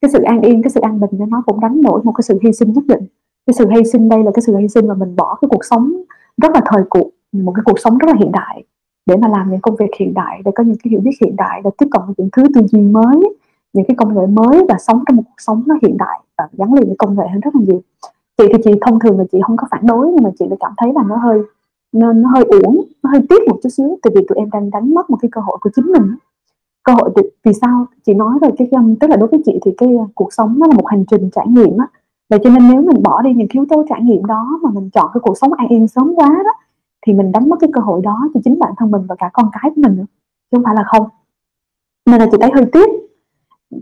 Cái sự an yên cái sự an bình nó cũng đánh đổi một cái sự hy sinh nhất định. Cái sự hy sinh đây là cái sự hy sinh mà mình bỏ cái cuộc sống rất là thời cuộc một cái cuộc sống rất là hiện đại để mà làm những công việc hiện đại để có những cái hiểu biết hiện đại để tiếp cận những thứ tư duy mới những cái công nghệ mới và sống trong một cuộc sống nó hiện đại và gắn liền với công nghệ hơn rất là nhiều. Chị thì chị thông thường là chị không có phản đối nhưng mà chị lại cảm thấy là nó hơi nó, nó hơi uổng nó hơi tiếc một chút xíu. Tại vì tụi em đang đánh mất một cái cơ hội của chính mình. Cơ hội vì, vì sao? Chị nói rồi cái um, tức là đối với chị thì cái uh, cuộc sống nó là một hành trình trải nghiệm á. Vậy cho nên nếu mình bỏ đi những yếu tố trải nghiệm đó mà mình chọn cái cuộc sống an yên sớm quá đó thì mình đánh mất cái cơ hội đó cho chính bản thân mình và cả con cái của mình nữa. Chứ không phải là không. Nên là chị thấy hơi tiếc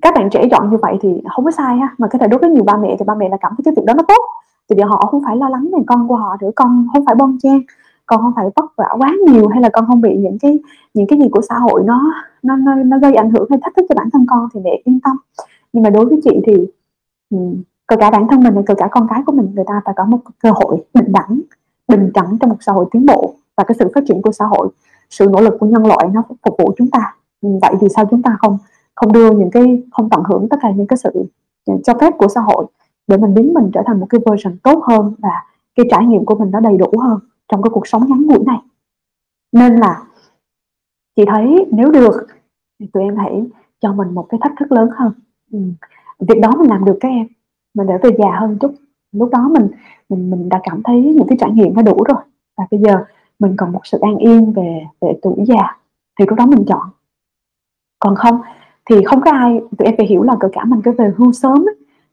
các bạn trẻ chọn như vậy thì không có sai ha. Mà cái thể đối với nhiều ba mẹ thì ba mẹ là cảm thấy cái việc đó nó tốt. Thì vì họ không phải lo lắng về con của họ nữa con không phải bon chen con không phải vất vả quá nhiều hay là con không bị những cái những cái gì của xã hội nó nó nó, nó gây ảnh hưởng hay thách thức cho bản thân con thì mẹ yên tâm. Nhưng mà đối với chị thì um, cả bản thân mình cờ cả con cái của mình người ta phải có một cơ hội bình đẳng bình đẳng trong một xã hội tiến bộ và cái sự phát triển của xã hội sự nỗ lực của nhân loại nó phục vụ chúng ta. Vậy thì sao chúng ta không không đưa những cái, không tận hưởng tất cả những cái sự cho phép của xã hội để mình biến mình trở thành một cái version tốt hơn và cái trải nghiệm của mình nó đầy đủ hơn trong cái cuộc sống ngắn ngủi này. Nên là chị thấy nếu được thì tụi em hãy cho mình một cái thách thức lớn hơn. Ừ. việc đó mình làm được các em, mình để về già hơn chút. Lúc đó mình mình mình đã cảm thấy những cái trải nghiệm nó đủ rồi. Và bây giờ mình còn một sự an yên về về tuổi già thì lúc đó mình chọn. Còn không thì không có ai tụi em phải hiểu là cỡ cả mình cứ về hưu sớm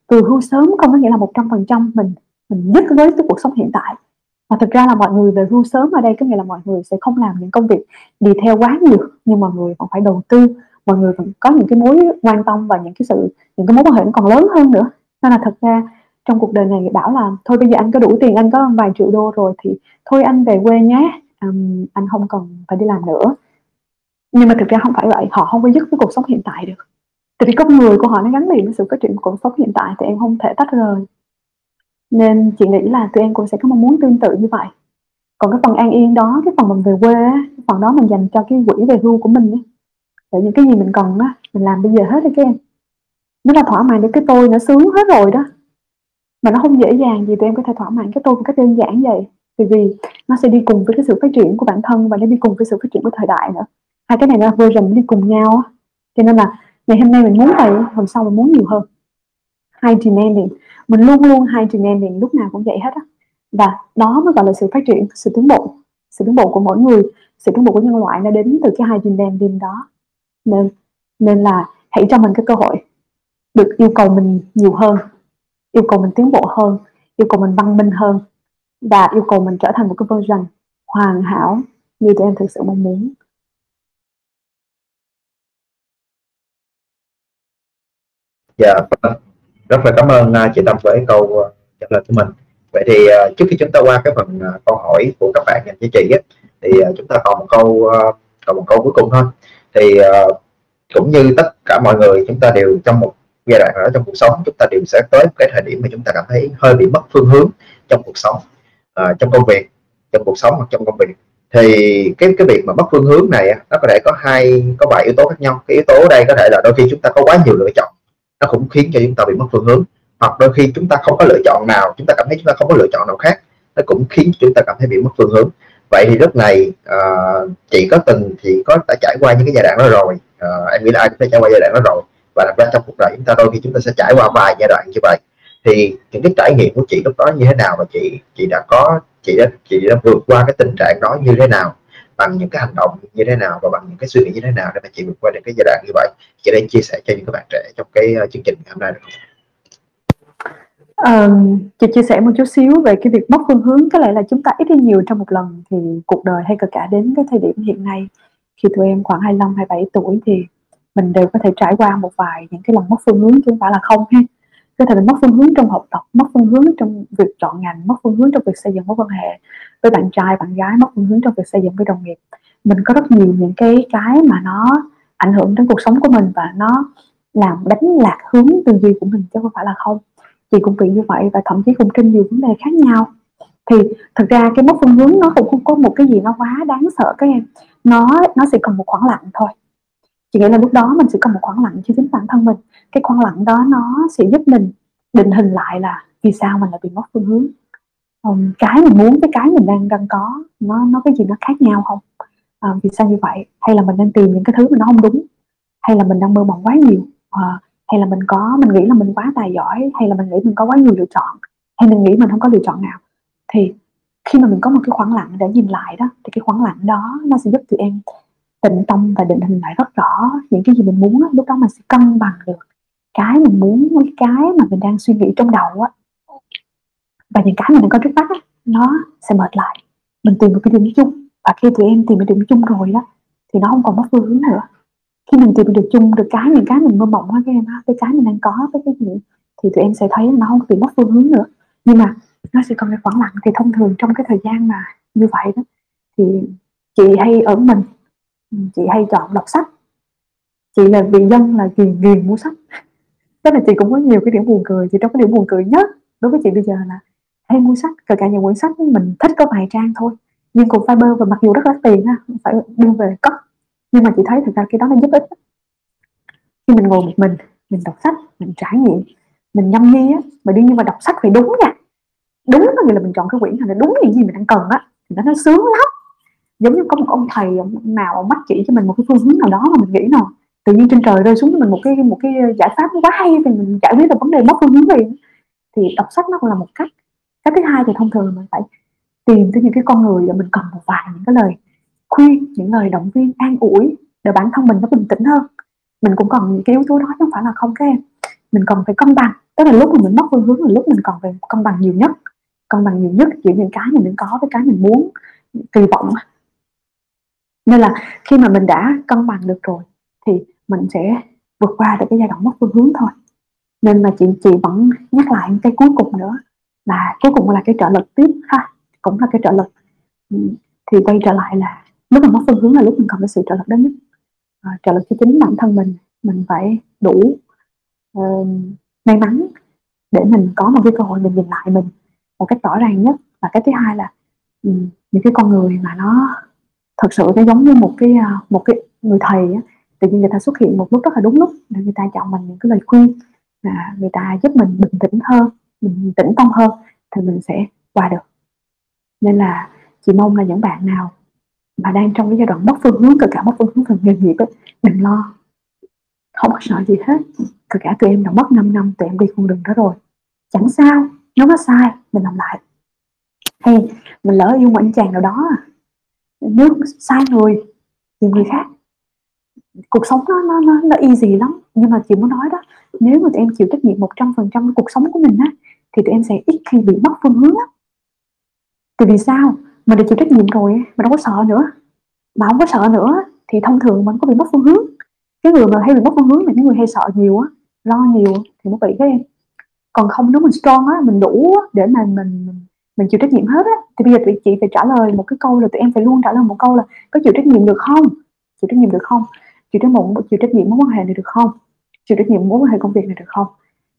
từ hưu sớm không có nghĩa là một trăm phần trăm mình mình dứt với cái cuộc sống hiện tại. Mà thực ra là mọi người về hưu sớm ở đây có nghĩa là mọi người sẽ không làm những công việc đi theo quá nhiều nhưng mọi người còn phải đầu tư mọi người vẫn có những cái mối quan tâm và những cái sự những cái mối quan hệ còn lớn hơn nữa. Nên là thật ra trong cuộc đời này bảo là thôi bây giờ anh có đủ tiền anh có vài triệu đô rồi thì thôi anh về quê nhé um, anh không cần phải đi làm nữa nhưng mà thực ra không phải vậy, họ không có dứt với cuộc sống hiện tại được. Tại vì con người của họ nó gắn liền với sự phát triển của cuộc sống hiện tại, thì em không thể tách rời. Nên chị nghĩ là tụi em cũng sẽ có mong muốn tương tự như vậy. Còn cái phần an yên đó, cái phần mình về quê cái phần đó mình dành cho cái quỹ về hưu của mình ấy. để những cái gì mình cần á, mình làm bây giờ hết đi các em. Nó là thỏa mãn được cái tôi nó sướng hết rồi đó, mà nó không dễ dàng gì, tụi em có thể thỏa mãn cái tôi một cách đơn giản vậy. Thì vì nó sẽ đi cùng với cái sự phát triển của bản thân và nó đi cùng với sự phát triển của thời đại nữa hai cái này nó version đi cùng nhau á, cho nên là ngày hôm nay mình muốn vậy hôm sau mình muốn nhiều hơn. High demanding mình luôn luôn high demanding lúc nào cũng vậy hết á. Và đó mới gọi là sự phát triển sự tiến bộ. Sự tiến bộ của mỗi người sự tiến bộ của nhân loại nó đến từ cái high demanding đó. Nên nên là hãy cho mình cái cơ hội được yêu cầu mình nhiều hơn yêu cầu mình tiến bộ hơn yêu cầu mình văn minh hơn và yêu cầu mình trở thành một cái version hoàn hảo như tụi em thực sự mong muốn. Dạ vâng. rất là cảm ơn à, chị Tâm với câu à, trả lời của mình. Vậy thì à, trước khi chúng ta qua cái phần câu hỏi của các bạn dành cho chị ấy, thì chúng ta còn một câu còn một câu cuối cùng thôi. Thì cũng như tất cả mọi người chúng ta đều trong một giai đoạn ở trong cuộc sống chúng ta đều sẽ tới một cái thời điểm mà chúng ta cảm thấy hơi bị mất phương hướng trong cuộc sống à, trong công việc trong cuộc sống hoặc trong công việc. Thì cái cái việc mà mất phương hướng này nó có thể có hai có vài yếu tố khác nhau. Cái yếu tố ở đây có thể là đôi khi chúng ta có quá nhiều lựa chọn nó cũng khiến cho chúng ta bị mất phương hướng. Hoặc đôi khi chúng ta không có lựa chọn nào chúng ta cảm thấy chúng ta không có lựa chọn nào khác nó cũng khiến chúng ta cảm thấy bị mất phương hướng. Vậy thì lúc này uh, chị có từng thì có đã trải qua những cái giai đoạn đó rồi. Uh, em nghĩ là ai cũng đã trải qua giai đoạn đó rồi. Và đặc ra trong cuộc đời chúng ta đôi khi chúng ta sẽ trải qua vài giai đoạn như vậy. Thì những cái trải nghiệm của chị lúc đó như thế nào và chị chị đã có chị đã chị đã vượt qua cái tình trạng đó như thế nào? Bằng những cái hành động như thế nào và bằng những cái suy nghĩ như thế nào để mà chị vượt qua được cái giai đoạn như vậy. Chị đang chia sẻ cho những các bạn trẻ trong cái ờ, chương trình ngày hôm nay được không? Um, chị chia sẻ một chút xíu về cái việc mất phương hướng. Có lẽ là chúng ta ít hay nhiều trong một lần thì cuộc đời hay cả cả đến cái thời điểm hiện nay. Khi tụi em khoảng 25 27 tuổi thì mình đều có thể trải qua một vài những cái lần mất phương hướng chứ không phải là không ha. Có thể là mất phương hướng trong học tập mất phương hướng trong việc chọn ngành mất phương hướng trong việc xây dựng mối quan hệ với bạn trai, bạn gái mất phương hướng trong việc xây dựng với đồng nghiệp. Mình có rất nhiều những cái cái mà nó ảnh hưởng đến cuộc sống của mình và nó làm đánh lạc hướng tư duy của mình, chứ không phải là không. Chị cũng bị như vậy và thậm chí cũng trên nhiều vấn đề khác nhau. Thì thực ra cái mất phương hướng nó cũng không có một cái gì nó quá đáng sợ các em. Nó nó sẽ cần một khoảng lặng thôi. Chị nghĩ là lúc đó mình sẽ cần một khoảng lặng cho chính bản thân mình. Cái khoảng lặng đó nó sẽ giúp mình định hình lại là vì sao mình lại bị mất phương hướng um, cái mình muốn với cái mình đang đang có nó nó cái gì nó khác nhau không? À, vì sao như vậy? Hay là mình đang tìm những cái thứ mà nó không đúng? Hay là mình đang mơ mộng quá nhiều? À, hay là mình có mình nghĩ là mình quá tài giỏi? Hay là mình nghĩ mình có quá nhiều lựa chọn? Hay mình nghĩ mình không có lựa chọn nào? Thì khi mà mình có một cái khoảng lặng để nhìn lại đó thì cái khoảng lặng đó nó sẽ giúp tụi em tịnh tâm và định hình lại rất rõ những cái gì mình muốn lúc đó mình sẽ cân bằng được. Cái mình muốn với cái mà mình đang suy nghĩ trong đầu á và những cái mình đang có trước mắt á, nó sẽ mệt lại. Mình tìm một cái điểm chung. Và khi tụi em tìm được điểm chung rồi đó, thì nó không còn mất phương hướng nữa. Khi mình tìm được chung, được cái những cái mình mơ mộng á, các em á, cái cái mình đang có với cái gì, thì tụi em sẽ thấy nó không bị mất phương hướng nữa. Nhưng mà nó sẽ còn cái khoảng lặng. Thì thông thường trong cái thời gian mà như vậy đó, thì chị hay ở mình, chị hay chọn đọc sách. Chị là vì dân, là ghiền ghiền mua sách. Tức là chị cũng có nhiều cái điểm buồn cười. Chị trong cái điểm buồn cười nhất đối với chị bây giờ là hay mua sách, kể cả những quyển sách mình thích có vài trang thôi. Nhưng cùng fiber và mặc dù rất là tiền ha phải đưa về cất. Nhưng mà chị thấy thực ra cái đó nó giúp ích khi mình ngồi một mình mình đọc sách, mình trải nghiệm, mình nhâm nhi á, mà đương nhiên mà đọc sách phải đúng nha. Đúng có nghĩa là mình chọn cái quyển nào là đúng những gì mình đang cần á, thì nó nó sướng lắm. Giống như có một ông thầy nào ông mách chỉ cho mình một cái phương hướng nào đó mà mình nghĩ nào, tự nhiên trên trời rơi xuống cho mình một cái một cái giải pháp quá hay thì mình giải quyết được vấn đề mất phương hướng liền. Thì đọc sách nó cũng là một cách cái thứ hai thì thông thường mình phải tìm tới những cái con người để mình cần một vài những cái lời khuyên, những lời động viên an ủi để bản thân mình nó bình tĩnh hơn. Mình cũng cần những cái yếu tố đó chứ không phải là không các em. Mình cần phải cân bằng, tức là lúc mà mình mất phương hướng là lúc mình còn phải cân bằng nhiều nhất. Cân bằng nhiều nhất giữa những cái mình đang có với cái mình muốn, kỳ vọng. Nên là khi mà mình đã cân bằng được rồi thì mình sẽ vượt qua được cái giai đoạn mất phương hướng thôi. Nên mà chị chị vẫn nhắc lại cái cuối cùng nữa là cuối cùng là cái trợ lực tiếp ha cũng là cái trợ lực. Ừ, thì quay trở lại là lúc mà mất phương hướng là lúc mình cần cái sự trợ lực đó nhất. À, trợ lực cho chính bản thân mình mình phải đủ uh, may mắn để mình có một cái cơ hội mình nhìn lại mình một cách rõ ràng nhất. Và cái thứ hai là um, những cái con người mà nó thật sự nó giống như một cái uh, một cái người thầy á, tự nhiên người ta xuất hiện một lúc rất là đúng lúc để người ta chọn mình những cái lời khuyên à, người ta giúp mình bình tĩnh hơn mình tĩnh tâm hơn thì mình sẽ qua được. Nên là chị mong là những bạn nào mà đang trong cái giai đoạn mất phương hướng kể cả mất phương hướng về nghề nghiệp ấy, đừng lo. Không có sợ gì hết. Kể cả tụi em đã mất 5 năm tụi em đi con đường đó rồi. Chẳng sao nếu nó sai mình làm lại. Hay mình lỡ yêu một anh chàng nào đó nếu sai người thì người khác cuộc sống nó nó nó, nó easy lắm. Nhưng mà chị muốn nói đó nếu mà tụi em chịu trách nhiệm một trăm phần trăm cuộc sống của mình á thì tụi em sẽ ít khi bị mất phương hướng á. Thì vì sao? Mình đã chịu trách nhiệm rồi mà đâu có sợ nữa. Mà không có sợ nữa thì thông thường mình có bị mất phương hướng. Cái người mà hay bị mất phương hướng là những người hay sợ nhiều á lo nhiều thì nó bị cái em. Còn không nếu mình strong á mình đủ á để mà mình mình chịu trách nhiệm hết á thì bây giờ tụi chị phải trả lời một cái câu là tụi em phải luôn trả lời một câu là có chịu trách nhiệm được không? Chịu trách nhiệm được không? Chịu trách nhiệm, chịu trách nhiệm mối quan hệ này được không? Chịu trách nhiệm mối quan hệ công việc này được không?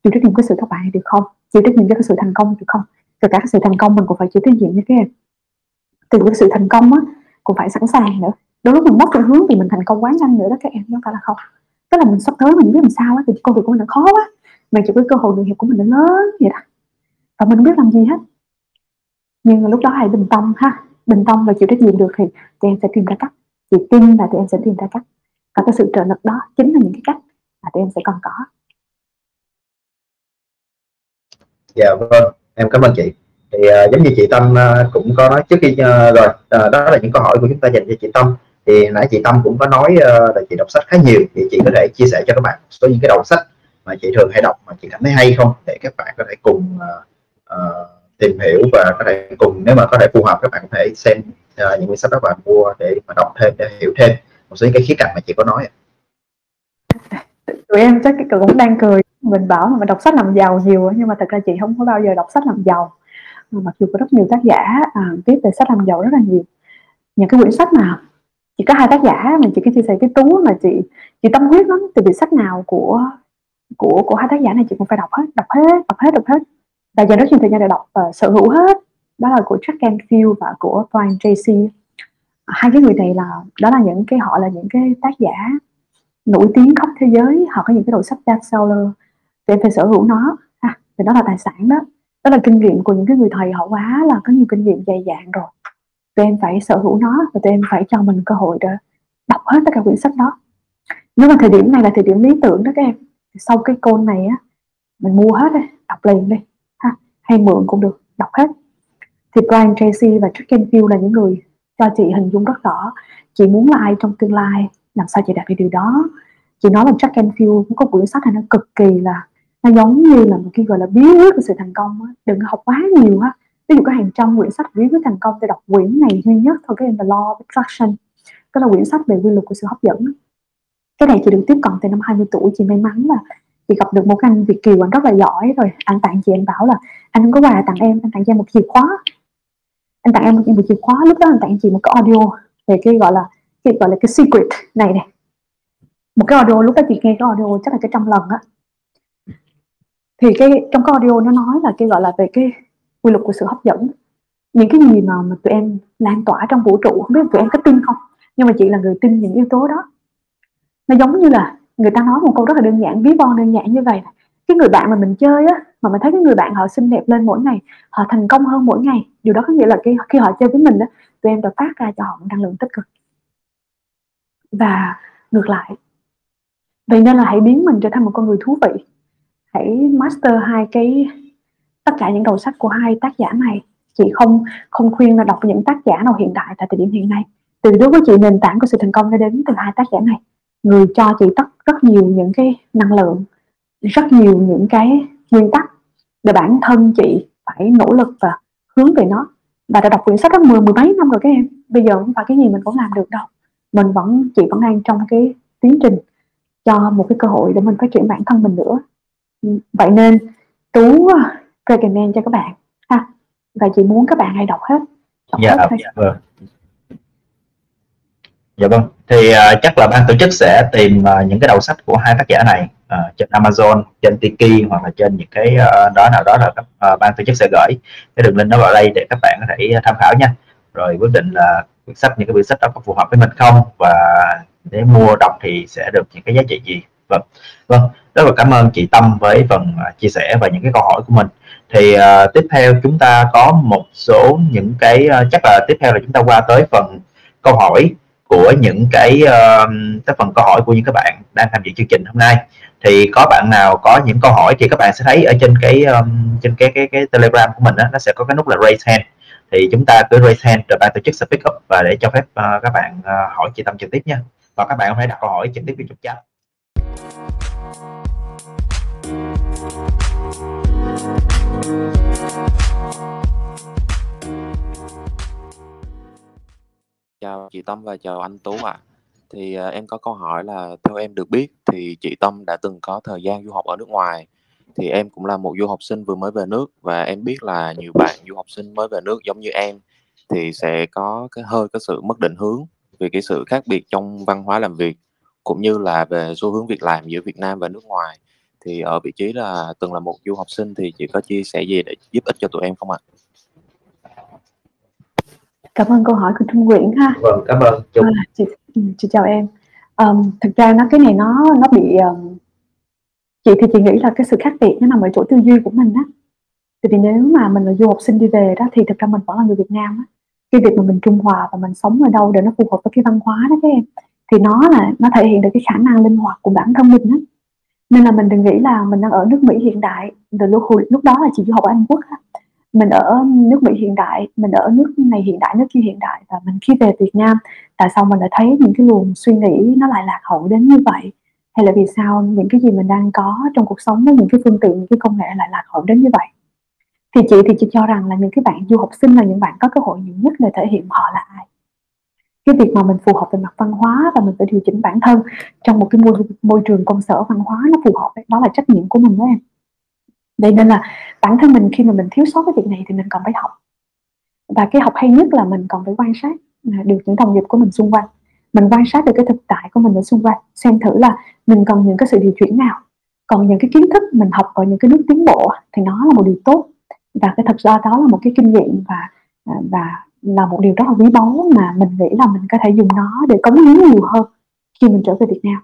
Chịu trách nhiệm cái sự thất bại này được không? Chịu trách nhiệm cho cái sự thành công được không? Kể cả cái sự thành công mình cũng phải chịu trách nhiệm như thế. Từ cái sự thành công á, cũng phải sẵn sàng nữa. Đôi lúc mình mất phương hướng thì mình thành công quá nhanh nữa đó các em không phải là không. Tức là mình sắp tới mình biết làm sao á, thì công việc của mình nó khó quá. Mà chỉ cái cơ hội nghề nghiệp của mình nó lớn vậy đó. Và mình không biết làm gì hết. Nhưng mà lúc đó hãy bình tâm ha. Bình tâm và chịu trách nhiệm được thì tụi em sẽ tìm ra cách. Chị tin là tụi em sẽ tìm ra cách và cái sự trợ lực đó chính là những cái cách mà tụi em sẽ còn có. Dạ vâng. Em cảm ơn chị. Thì uh, giống như chị Tâm uh, cũng có nói trước khi uh, rồi uh, đó là những câu hỏi của chúng ta dành cho chị Tâm. Thì nãy chị Tâm cũng có nói uh, là chị đọc sách khá nhiều. Thì chị có thể chia sẻ cho các bạn số những cái đầu sách mà chị thường hay đọc mà chị cảm thấy hay không? Để các bạn có thể cùng uh, uh, tìm hiểu và có thể cùng nếu mà có thể phù hợp các bạn có thể xem uh, những cái sách đó và mua để mà đọc thêm để hiểu thêm một số những cái khía cạnh mà chị có nói tụi em chắc cái cũng đang cười. Mình bảo mà mình đọc sách làm giàu nhiều nhưng mà thật ra chị không có bao giờ đọc sách làm giàu. Mặc dù có rất nhiều tác giả à, viết về sách làm giàu rất là nhiều. Những cái quyển sách nào chỉ có hai tác giả mà chị cứ chia sẻ cái tú mà chị chị tâm huyết lắm. Từ vì sách nào của của của hai tác giả này chị cũng phải đọc hết đọc hết đọc hết đọc hết. Và dành rất nhiều thời gian để đọc và sở hữu hết. Đó là của Jack Canfield và của Brian Tracy hai cái người này là, đó là những cái, họ là những cái tác giả nổi tiếng khắp thế giới. Họ có những cái đầu sách bestseller để phải sở hữu nó. Ha thì đó là tài sản đó. Đó là kinh nghiệm của những cái người thầy, họ quá là có nhiều kinh nghiệm dày dạn rồi. Tụi em phải sở hữu nó và tụi em phải cho mình cơ hội để đọc hết tất cả quyển sách đó. Nhưng mà thời điểm này là thời điểm lý tưởng đó các em. Sau cái côn này á, mình mua hết đi, đọc liền đi. Ha, hay mượn cũng được, đọc hết. Thì Brian Tracy và Jack Canfield là những người cho chị hình dung rất rõ, chị muốn là ai trong tương lai, làm sao chị đạt được điều đó. Chị nói là Jack Canfield có quyển sách này nó cực kỳ là, nó giống như là một cái gọi là bí quyết của sự thành công á. Đừng học quá nhiều á. Ví dụ có hàng trăm quyển sách bí quyết thành công thì đọc quyển này duy nhất thôi, cái là Law of Attraction. Đó là quyển sách về quy luật của sự hấp dẫn. Cái này chị được tiếp cận từ năm 20 tuổi, chị may mắn là chị gặp được một anh Việt kiều, anh rất là giỏi. Rồi anh tặng chị, anh bảo là, anh không có quà tặng em, anh tặng cho em một chìa khóa anh tặng em một, một chìa khóa lúc đó anh tặng chị một cái audio về cái gọi là cái gọi là cái secret này này một cái audio lúc đó chị nghe cái audio chắc là cái trăm lần á. Thì cái trong cái audio nó nói là cái gọi là về cái quy luật của sự hấp dẫn. Những cái gì mà, mà tụi em lan tỏa trong vũ trụ không biết tụi em có tin không nhưng mà chị là người tin những yếu tố đó. Nó giống như là người ta nói một câu rất là đơn giản ví von đơn giản như vậy cái người bạn mà mình chơi á, mà mình thấy cái người bạn họ xinh đẹp lên mỗi ngày, họ thành công hơn mỗi ngày. Điều đó có nghĩa là khi khi họ chơi với mình đó tụi em đã phát ra cho họ năng lượng tích cực. Và ngược lại, vậy nên là hãy biến mình trở thành một con người thú vị. Hãy master hai cái, tất cả những đầu sách của hai tác giả này. Chị không không khuyên là đọc những tác giả nào hiện đại tại thời điểm hiện nay. Từ đối với chị nền tảng của sự thành công đã đến từ hai tác giả này. Người cho chị tất, rất nhiều những cái năng lượng rất nhiều những cái nguyên tắc để bản thân chị phải nỗ lực và hướng về nó. Và đã đọc quyển sách đó mười mười mấy năm rồi các em. Bây giờ không phải cái gì mình cũng làm được đâu. Mình vẫn chị vẫn đang trong cái tiến trình cho một cái cơ hội để mình phát triển bản thân mình nữa. Vậy nên tú recommend cho các bạn ha. Và chị muốn các bạn hãy đọc hết. Đọc dạ, hết dạ vâng. Dạ vâng. Thì uh, chắc là ban tổ chức sẽ tìm uh, những cái đầu sách của hai tác giả này uh, trên Amazon trên Tiki hoặc là trên những cái uh, đó nào đó là uh, ban tổ chức sẽ gửi. Cái đường link đó vào đây để các bạn có thể ờ, tham khảo nha. Rồi quyết định là quyển sách những cái quyển sách đó có phù hợp với mình không? Và để mua đọc thì sẽ được những cái giá trị gì? Vâng. Vâng rất là cảm ơn chị Tâm với phần chia sẻ và những cái câu hỏi của mình. Thì uh, tiếp theo chúng ta có một số những cái uh, chắc là tiếp theo là chúng ta qua tới phần câu hỏi của những cái uh, cái phần câu hỏi của những các bạn đang tham dự chương trình hôm nay. Thì có bạn nào có những câu hỏi thì các bạn sẽ thấy ở trên cái um, trên cái cái cái telegram của mình đó, nó sẽ có cái nút là raise hand. Thì chúng ta cứ raise hand rồi ban tổ chức sẽ pick up và để cho phép uh, các bạn uh, hỏi chị tâm trực tiếp nha. Và các bạn có thể đặt câu hỏi trực tiếp trong chat. Chào chị Tâm và chào anh Tú ạ. Thì, à, em có câu hỏi là theo em được biết thì chị Tâm đã từng có thời gian du học ở nước ngoài. thì em cũng là một du học sinh vừa mới về nước và em biết là nhiều bạn du học sinh mới về nước giống như em thì sẽ có cái hơi có sự mất định hướng vì cái sự khác biệt trong văn hóa làm việc cũng như là về xu hướng việc làm giữa Việt Nam và nước ngoài thì ở vị trí là từng là một du học sinh thì chị có chia sẻ gì để giúp ích cho tụi em không ạ? Cảm ơn câu hỏi của Trung Nguyễn ha. Vâng, cảm ơn Trung. À, chị, ừ, chị chào em. Um, thực ra nó cái này nó nó bị um, chị thì chị nghĩ là cái sự khác biệt nó nằm ở chỗ tư duy của mình á. Thì nếu mà mình là du học sinh đi về đó thì thực ra mình vẫn là người Việt Nam á. Cái việc mà mình trung hòa và mình sống ở đâu để nó phù hợp với cái văn hóa đó các em thì nó là nó thể hiện được cái khả năng linh hoạt của bản thân mình á nên là mình đừng nghĩ là mình đang ở nước Mỹ hiện đại từ lúc lúc đó là chị du học ở Anh Quốc á mình ở nước Mỹ hiện đại, mình ở nước này hiện đại, nước kia hiện đại và mình khi về Việt Nam tại sao mình lại thấy những cái luồng suy nghĩ nó lại lạc hậu đến như vậy. Hay là vì sao những cái gì mình đang có trong cuộc sống với những cái phương tiện, những cái công nghệ lại lạc hậu đến như vậy? Thì chị thì chị cho rằng là những cái bạn du học sinh là những bạn có cơ hội nhiều nhất để thể hiện họ là ai. Cái việc mà mình phù hợp về mặt văn hóa và mình phải điều chỉnh bản thân trong một cái môi môi trường công sở văn hóa nó phù hợp đó là trách nhiệm của mình đó em. Vậy nên là bản thân mình khi mà mình thiếu sót cái việc này thì mình còn phải học. Và cái học hay nhất là mình còn phải quan sát à, được những đồng nghiệp của mình xung quanh. Mình quan sát được cái thực tại của mình ở xung quanh, xem thử là mình cần những cái sự điều chuyển nào. Còn những cái kiến thức mình học ở những cái nước tiến bộ thì nó là một điều tốt. Và cái thật ra đó là một cái kinh nghiệm và à, và là một điều rất là quý báu mà mình nghĩ là mình có thể dùng nó để cống hiến nhiều hơn khi mình trở về Việt Nam.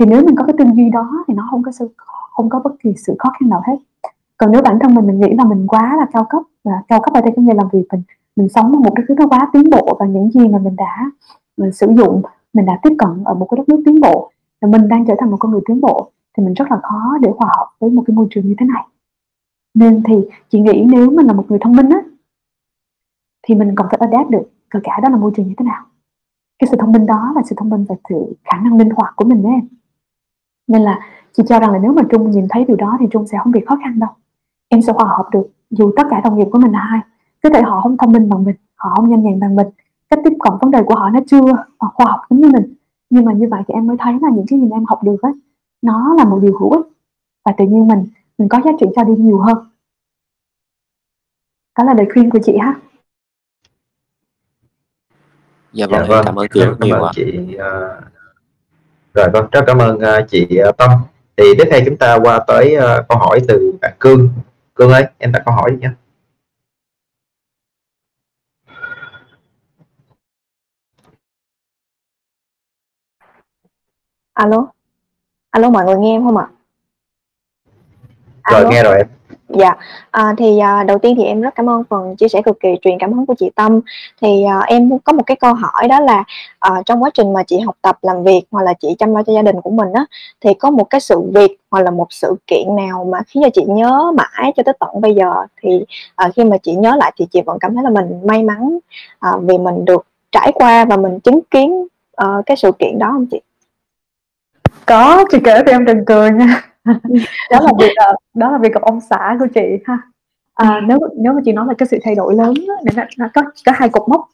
Thì nếu mình có cái tư duy đó thì nó không có sự không có bất kỳ sự khó khăn nào hết còn nếu bản thân mình mình nghĩ là mình quá là cao cấp, và cao cấp ở đây có nghĩa là vì mình mình sống ở một đất nước nó quá tiến bộ và những gì mà mình đã, mình sử dụng, mình đã tiếp cận ở một cái đất nước tiến bộ, và mình đang trở thành một con người tiến bộ, thì mình rất là khó để hòa hợp với một cái môi trường như thế này. Nên thì chị nghĩ nếu mình là một người thông minh á, thì mình còn phải adapt được kể cả đó là môi trường như thế nào. Cái sự thông minh đó là sự thông minh và sự khả năng linh hoạt của mình đấy em. Nên là chị cho rằng là nếu mà trung nhìn thấy điều đó thì trung sẽ không bị khó khăn đâu em sẽ hòa hợp được dù tất cả đồng nghiệp của mình là hai có thể họ không thông minh bằng mình họ không nhanh nhẹn bằng mình. Cách tiếp cận vấn đề của họ nó chưa khoa học giống như mình. Nhưng mà như vậy thì em mới thấy là những cái gì em học được á nó là một điều hữu ích. Và tự nhiên mình mình có giá trị cho đi nhiều hơn. Đó là lời khuyên của chị ha. Dạ vâng, dạ, vâng. cảm ơn chị rất nhiều ạ. chị uh... rồi vâng rất cảm ơn uh, chị uh, Tâm. Thì tiếp theo chúng ta qua tới uh, câu hỏi từ bạn Cương Cương ơi em đặt câu hỏi nhé alo? Alo mọi người nghe em không ạ? À? rồi nghe rồi em Dạ, à, thì à, đầu tiên thì em rất cảm ơn phần chia sẻ cực kỳ truyền cảm hứng của chị Tâm. Thì à, em có một cái câu hỏi đó là à, trong quá trình mà chị học tập làm việc hoặc là chị chăm lo cho gia đình của mình á, thì có một cái sự việc hoặc là một sự kiện nào mà khiến cho chị nhớ mãi cho tới tận bây giờ thì à, khi mà chị nhớ lại thì chị vẫn cảm thấy là mình may mắn à, vì mình được trải qua và mình chứng kiến uh, cái sự kiện đó không chị? Có, chị kể thì em đừng cười nha *laughs* đó là việc uh, đó là việc gặp ông xã của chị ha. À, nếu nếu mà chị nói là cái sự thay đổi lớn đó, nó, nó có có hai cột mốc.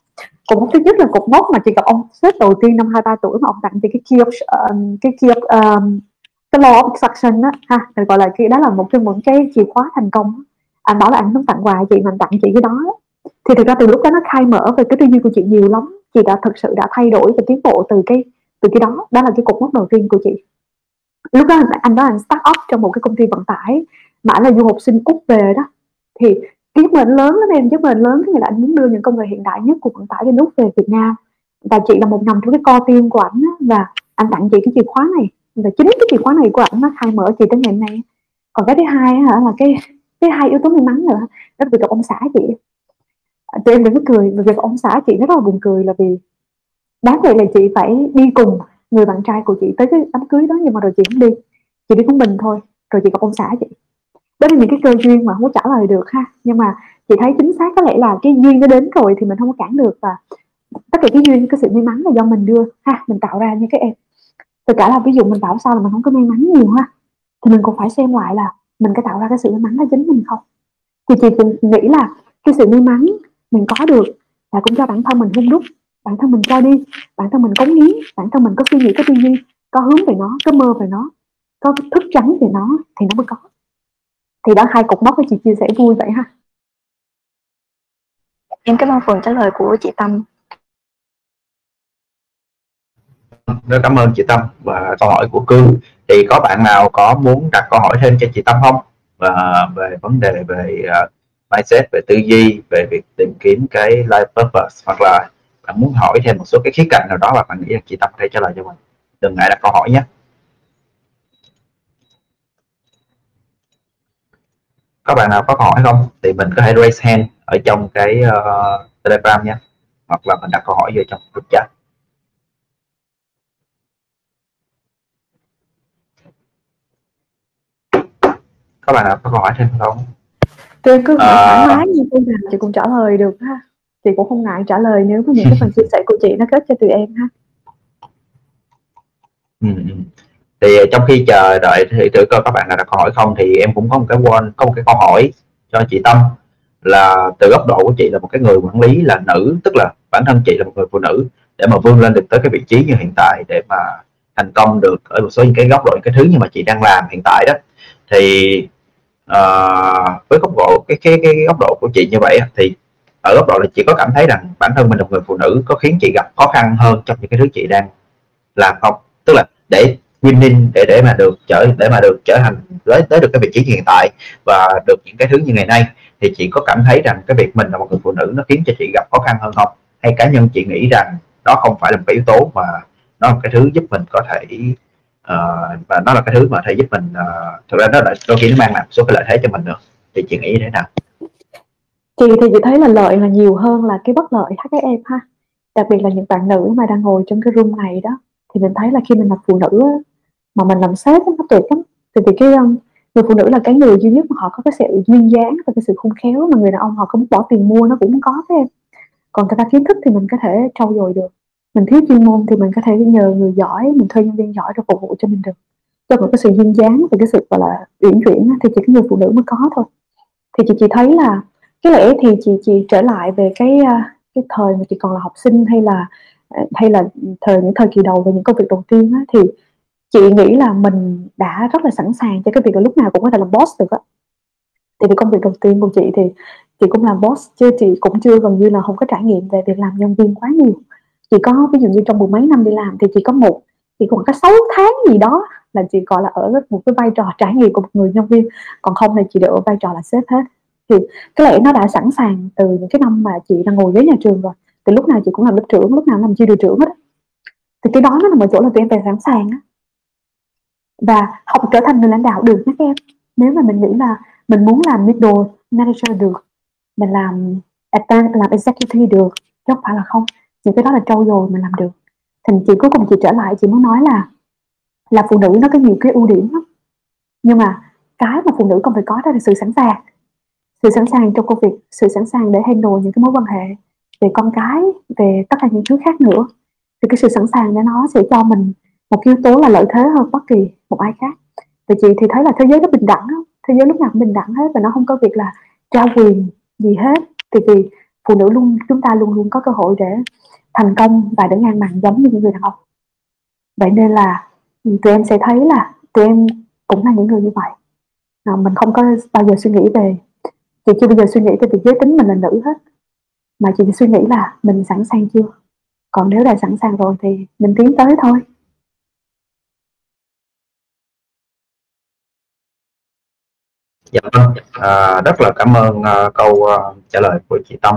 Cột mốc thứ nhất là cột mốc mà chị gặp ông sếp đầu tiên năm 23 tuổi mà ông tặng chị cái of, um, cái of, um, cái law of succession đó ha. Rồi gọi là cái đó là một trong những cái chìa khóa thành công anh bảo là anh muốn tặng quà chị mà anh tặng chị cái đó thì thực ra từ lúc đó nó khai mở về cái tư duy của chị nhiều lắm. Chị đã thực sự đã thay đổi và tiến bộ từ cái từ cái đó. Đó là cái cột mốc đầu tiên của chị lúc đó anh đó anh start up trong một cái công ty vận tải, mà anh là du học sinh úc về đó. Thì cái giấc mơ lớn lắm em, giấc mơ lớn tức là anh muốn đưa những công nghệ hiện đại nhất của vận tải lên úc về việt nam. Và chị là một nằm trong cái co tim của ảnh và anh tặng chị cái chìa khóa này. Và chính cái chìa khóa này của ảnh nó khai mở chị tới ngày hôm nay. Còn cái thứ hai hả, là cái cái hai yếu tố may mắn nữa, đó là việc gặp ông xã chị. À, tụi em đừng có cười vì việc ông xã chị rất là buồn cười là vì đáng vậy là chị phải đi cùng người bạn trai của chị tới cái đám cưới đó nhưng mà rồi chị không đi. Chị đi cũng mình thôi, rồi chị gặp ông xã chị. Đó là những cái cơ duyên mà không có trả lời được ha. Nhưng mà chị thấy chính xác có lẽ là cái duyên nó đến rồi thì mình không có cản được và tất cả cái duyên, cái sự may mắn là do mình đưa ha, mình tạo ra như cái em. Tất cả là ví dụ mình bảo sao là mình không có may mắn nhiều ha, thì mình cũng phải xem lại là mình có tạo ra cái sự may mắn đó chính mình không. Thì chị cũng nghĩ là cái sự may mắn mình có được là cũng cho bản thân mình hung đúc bản thân mình cho đi bản thân mình cống hiến bản thân mình có suy nghĩ có tư duy có hướng về nó có mơ về nó có thức trắng về nó thì nó mới có. Thì đó hai cục mốc của chị chia sẻ vui vậy ha. Em cảm ơn phần trả lời của chị Tâm. Rất cảm ơn chị Tâm và câu hỏi của Cương thì có bạn nào có muốn đặt câu hỏi thêm cho chị Tâm không? Và về vấn đề về uh, mindset về tư duy về việc tìm kiếm cái life purpose hoặc là bạn muốn hỏi thêm một số cái khía cạnh nào đó và bạn nghĩ là chị Tâm có thể trả lời cho mình. Đừng ngại đặt câu hỏi nhé. Có bạn nào có câu hỏi không? Thì mình có thể raise hand ở trong cái uh, telegram nhé. Hoặc là mình đặt câu hỏi vô trong group chat. Có bạn nào có câu hỏi thêm không? Tôi cứ hỏi à... thoải mái như cô nào chị cũng trả lời được ha chị cũng không ngại trả lời nếu có những cái phần chia sẻ của chị nó kết cho tụi em ha. Ừ, ừ, thì trong khi chờ đợi thì thử coi các bạn nào đặt câu hỏi không thì em cũng có một cái quan có một cái câu hỏi cho chị Tâm là từ góc độ của chị là một cái người quản lý là nữ tức là bản thân chị là một người phụ nữ để mà vươn lên được tới cái vị trí như hiện tại để mà thành công được ở một số những cái góc độ những cái thứ như mà chị đang làm hiện tại đó. Thì uh, với góc độ cái, cái cái góc độ của chị như vậy thì ở góc độ là chị có cảm thấy rằng bản thân mình là một người phụ nữ có khiến chị gặp khó khăn hơn trong những cái thứ chị đang làm không? Tức là để winning để để mà được trở để mà được trở thành tới tới được cái vị trí hiện tại và được những cái thứ như ngày nay thì chị có cảm thấy rằng cái việc mình là một người phụ nữ nó khiến cho chị gặp khó khăn hơn không? Hay cá nhân chị nghĩ rằng đó không phải là một cái yếu tố mà nó là một cái thứ giúp mình có thể uh, và nó là cái thứ mà thể giúp mình uh, thực ra nó là đôi khi nó mang lại một số cái lợi thế cho mình được thì chị nghĩ như thế nào? Chị thì chị thấy là lợi là nhiều hơn là cái bất lợi các em ha. Đặc biệt là những bạn nữ mà đang ngồi trong cái room này đó, thì mình thấy là khi mình là phụ nữ mà mình làm sếp nó tuyệt lắm. Tại vì cái um, người phụ nữ là cái người duy nhất mà họ có cái sự duyên dáng và cái sự khôn khéo mà người đàn ông họ không bỏ tiền mua nó cũng không có thế em. Còn thật ta kiến thức thì mình có thể trau dồi được. Mình thiếu chuyên môn thì mình có thể nhờ người giỏi, mình thuê nhân viên giỏi để phục vụ cho mình được. Cho một cái sự duyên dáng và cái sự, gọi là, uyển chuyển thì chỉ có người phụ nữ mới có thôi. Thì chị chỉ thấy là cái lẽ thì chị chị trở lại về cái à, cái thời mà chị còn là học sinh hay là à, hay là thời những thời kỳ đầu về những công việc đầu tiên á, thì chị nghĩ là mình đã rất là sẵn sàng cho cái việc là lúc nào cũng có thể làm boss được á. Tại vì công việc đầu tiên của chị thì chị cũng làm boss chứ chị cũng chưa gần như là không có trải nghiệm về việc làm nhân viên quá nhiều. Chị có ví dụ như trong mười mấy năm đi làm thì chị có một chị còn có 6 tháng gì đó là chị gọi là ở một cái vai trò trải nghiệm của một người nhân viên còn không thì chị đều ở vai trò là sếp hết thì cái lẽ nó đã sẵn sàng từ những cái năm mà chị đang ngồi ghế nhà trường rồi. Từ lúc nào chị cũng làm lớp trưởng, lúc nào làm chi đội trưởng hết thì cái đó nó nằm ở chỗ là tụi em phải sẵn sàng á. Và học trở thành người lãnh đạo được nhé các em. Nếu mà mình nghĩ là mình muốn làm middle manager được, mình làm advanced làm executive được, chứ không phải là không những cái đó là trâu dồi mình làm được. Thành chị cuối cùng chị trở lại, chị muốn nói là là phụ nữ nó có nhiều cái ưu điểm lắm. Nhưng mà cái mà phụ nữ cần phải có đó là sự sẵn sàng sự sẵn sàng trong công việc sự sẵn sàng để handle những cái mối quan hệ về con cái về tất cả những thứ khác nữa. Thì cái sự sẵn sàng đó nó sẽ cho mình một yếu tố là lợi thế hơn bất kỳ một ai khác. Và chị thì thấy là thế giới nó bình đẳng thế giới lúc nào cũng bình đẳng hết và nó không có việc là trao quyền gì hết. Thì vì phụ nữ luôn chúng ta luôn luôn có cơ hội để thành công và để ngang bằng giống như những người đàn ông. Vậy nên là tụi em sẽ thấy là tụi em cũng là những người như vậy. À, mình không có bao giờ suy nghĩ về chị chưa bao giờ suy nghĩ về việc giới tính mình là nữ hết mà chị suy nghĩ là mình sẵn sàng chưa? Còn nếu đã sẵn sàng rồi thì mình tiến tới thôi. Dạ vâng à, rất là cảm ơn uh, câu uh, trả lời của chị Tâm.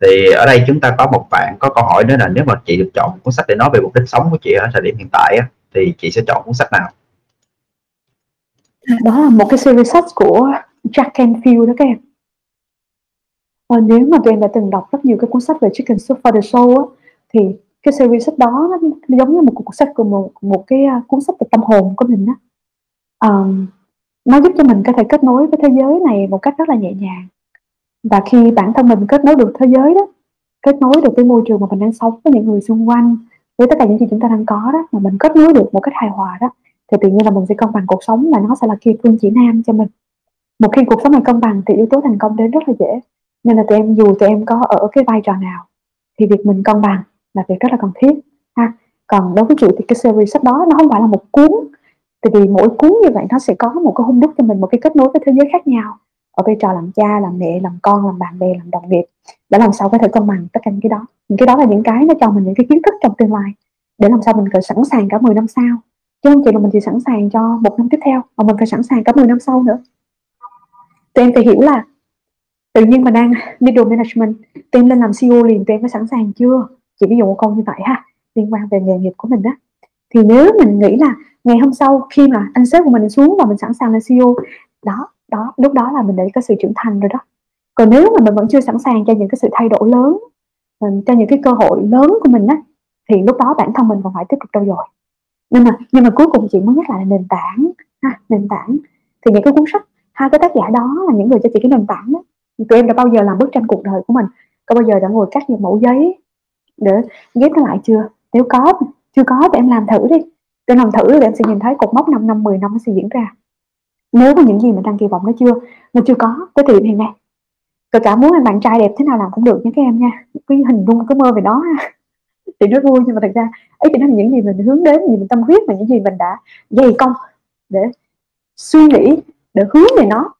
Thì ở đây chúng ta có một bạn có câu hỏi nữa là nếu mà chị được chọn cuốn sách để nói về mục đích sống của chị ở thời điểm hiện tại thì chị sẽ chọn cuốn sách nào? Đó là một cái series sách của Jack Canfield đó các em. Và nếu mà tụi em đã từng đọc rất nhiều cái cuốn sách về Chicken Soup for the Soul á, thì cái series sách đó nó giống như một cuốn sách của một một cái à, cuốn sách về tâm hồn của mình á. Um, nó giúp cho mình có thể kết nối với thế giới này một cách rất là nhẹ nhàng. Và khi bản thân mình kết nối được thế giới đó kết nối được với môi trường mà mình đang sống với những người xung quanh với tất cả những gì chúng ta đang có đó mà mình kết nối được một cách hài hòa đó thì tự nhiên là mình sẽ cân bằng cuộc sống và nó sẽ là kia phương chỉ nam cho mình một khi cuộc sống này công bằng thì yếu tố thành công đến rất là dễ. Nên là tụi em, dù tụi em có ở cái vai trò nào, thì việc mình công bằng là việc rất là cần thiết, ha. Còn đối với chị thì cái series sách đó nó không phải là một cuốn, tại vì mỗi cuốn như vậy nó sẽ có một cái hung đúc cho mình, một cái kết nối với thế giới khác nhau. Ở vai trò làm cha, làm mẹ, làm con, làm bạn bè, làm đồng nghiệp, để làm sao có thể cân bằng tất cả những cái đó. Những cái đó là những cái nó cho mình những cái kiến thức trong tương lai, để làm sao mình cần sẵn sàng cả 10 năm sau. Chứ không chỉ là mình chỉ sẵn sàng cho một năm tiếp theo, mà mình phải sẵn sàng cả 10 năm sau nữa tụi em phải hiểu là tự nhiên mình đang middle management, tụi em lên làm CEO liền, tụi em phải sẵn sàng chưa? Chỉ ví dụ một câu như vậy ha, liên quan về nghề nghiệp của mình đó. Thì nếu mình nghĩ là ngày hôm sau khi mà anh sếp của mình xuống và mình sẵn sàng là CEO đó đó, lúc đó là mình đã có sự trưởng thành rồi đó. Còn nếu mà mình vẫn chưa sẵn sàng cho những cái sự thay đổi lớn ờ, cho những cái cơ hội lớn của mình á, thì lúc đó bản thân mình còn phải tiếp tục trau dồi. Nhưng mà nhưng mà cuối cùng chị muốn nhắc lại là nền tảng ha, nền tảng. Thì những cái cuốn sách hai cái tác giả đó là những người cho chị cái nền tảng đó. Tụi em đã bao giờ làm bức tranh cuộc đời của mình? Có bao giờ đã ngồi cắt những mẫu giấy để ghép nó lại chưa? Nếu có, chưa có thì em làm thử đi. Để làm thử thì em sẽ nhìn thấy cột mốc 5 năm 10 năm nó sẽ diễn ra. Nếu có những gì mình đang kỳ vọng nó chưa? Nó chưa có tới thời điểm hiện nay. Kể cả muốn anh bạn trai đẹp thế nào làm cũng được nha các em nha. Cái hình dung cái mơ về đó *laughs* thì nó vui nhưng mà thật ra, ấy thì nó là những gì mình hướng đến, những gì mình tâm huyết và những gì mình đã dày công để suy nghĩ để hướng về nó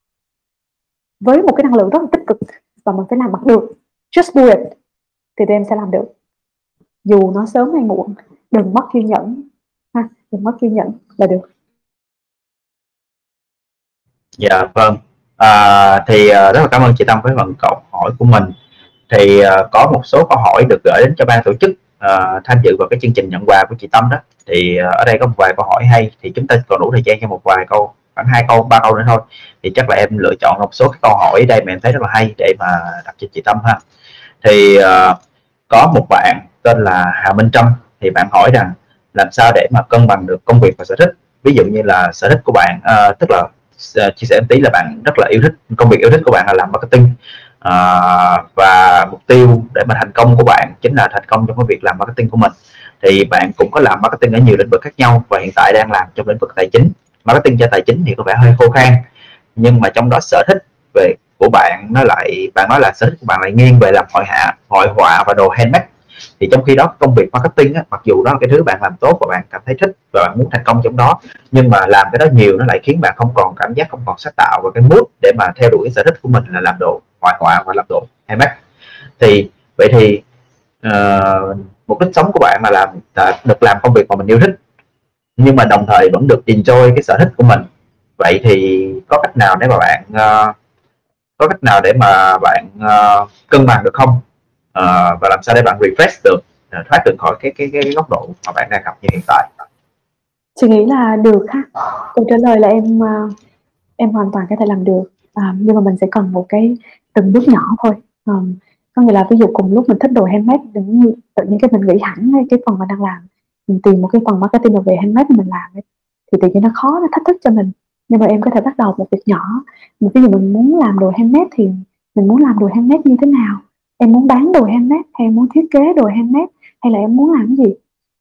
với một cái năng lượng rất là tích cực và mình phải làm bằng được. Just do it thì tụi em sẽ làm được. Dù nó sớm hay muộn đừng mất kiên nhẫn ha đừng mất kiên nhẫn là được. Dạ vâng. À, thì à, rất là cảm ơn chị Tâm với phần câu hỏi của mình. Thì uh, có một số câu hỏi được gửi đến cho ban tổ chức uh, tham dự vào cái chương trình nhận quà của chị Tâm đó. Thì uh, ở đây có một vài câu hỏi hay thì chúng ta còn đủ thời gian cho một vài câu khoảng hai câu ba câu nữa thôi. Thì chắc là em lựa chọn một số cái câu hỏi đây mà em thấy rất là hay để mà đặt cho chị Tâm ha. Thì uh, có một bạn tên là Hà Minh Trâm. Thì bạn hỏi rằng làm sao để mà cân bằng được công việc và sở thích? Ví dụ như là sở thích của bạn uh, tức là uh, chia sẻ một tí là bạn rất là yêu thích công việc yêu thích của bạn là làm marketing. Uh, và mục tiêu để mà thành công của bạn chính là thành công trong cái việc làm marketing của mình. Thì bạn cũng có làm marketing ở nhiều lĩnh vực khác nhau và hiện tại đang làm trong lĩnh vực tài chính marketing cho tài chính thì có vẻ hơi khô khan. Nhưng mà trong đó sở thích về của bạn nó lại bạn nói là sở thích của bạn lại nghiêng về làm hội hạ hội họa và đồ handmade. Thì trong khi đó công việc marketing á, mặc dù đó là cái thứ bạn làm tốt và bạn cảm thấy thích và bạn muốn thành công trong đó nhưng mà làm cái đó nhiều nó lại khiến bạn không còn cảm giác không còn sáng tạo và cái mood để mà theo đuổi sở thích của mình là làm đồ hội họa và làm đồ handmade. Thì vậy thì uh, mục đích sống của bạn mà làm là được làm công việc mà mình yêu thích nhưng mà đồng thời vẫn được enjoy cái sở thích của mình. Vậy thì có cách nào để mà bạn uh, có cách nào để mà bạn uh, cân bằng được không? Uh, và làm sao để bạn refresh được uh, thoát được khỏi cái cái cái góc độ mà bạn đang gặp như hiện tại? Chị nghĩ là được ha. Câu trả lời là em uh, em hoàn toàn có thể làm được. Uh, nhưng mà mình sẽ cần một cái từng bước nhỏ thôi. Um, có nghĩa là ví dụ cùng lúc mình thích đồ handmade đừng như tự nhiên cái mình nghĩ hẳn cái phần mình đang làm mình tìm một cái phần marketing về handmade mình làm ấy, thì tự nhiên nó khó nó thách thức cho mình. Nhưng mà em có thể bắt đầu một việc nhỏ. Một ví dụ mình muốn làm đồ handmade thì mình muốn làm đồ handmade như thế nào? Em muốn bán đồ handmade hay em muốn thiết kế đồ handmade? Hay là em muốn làm cái gì?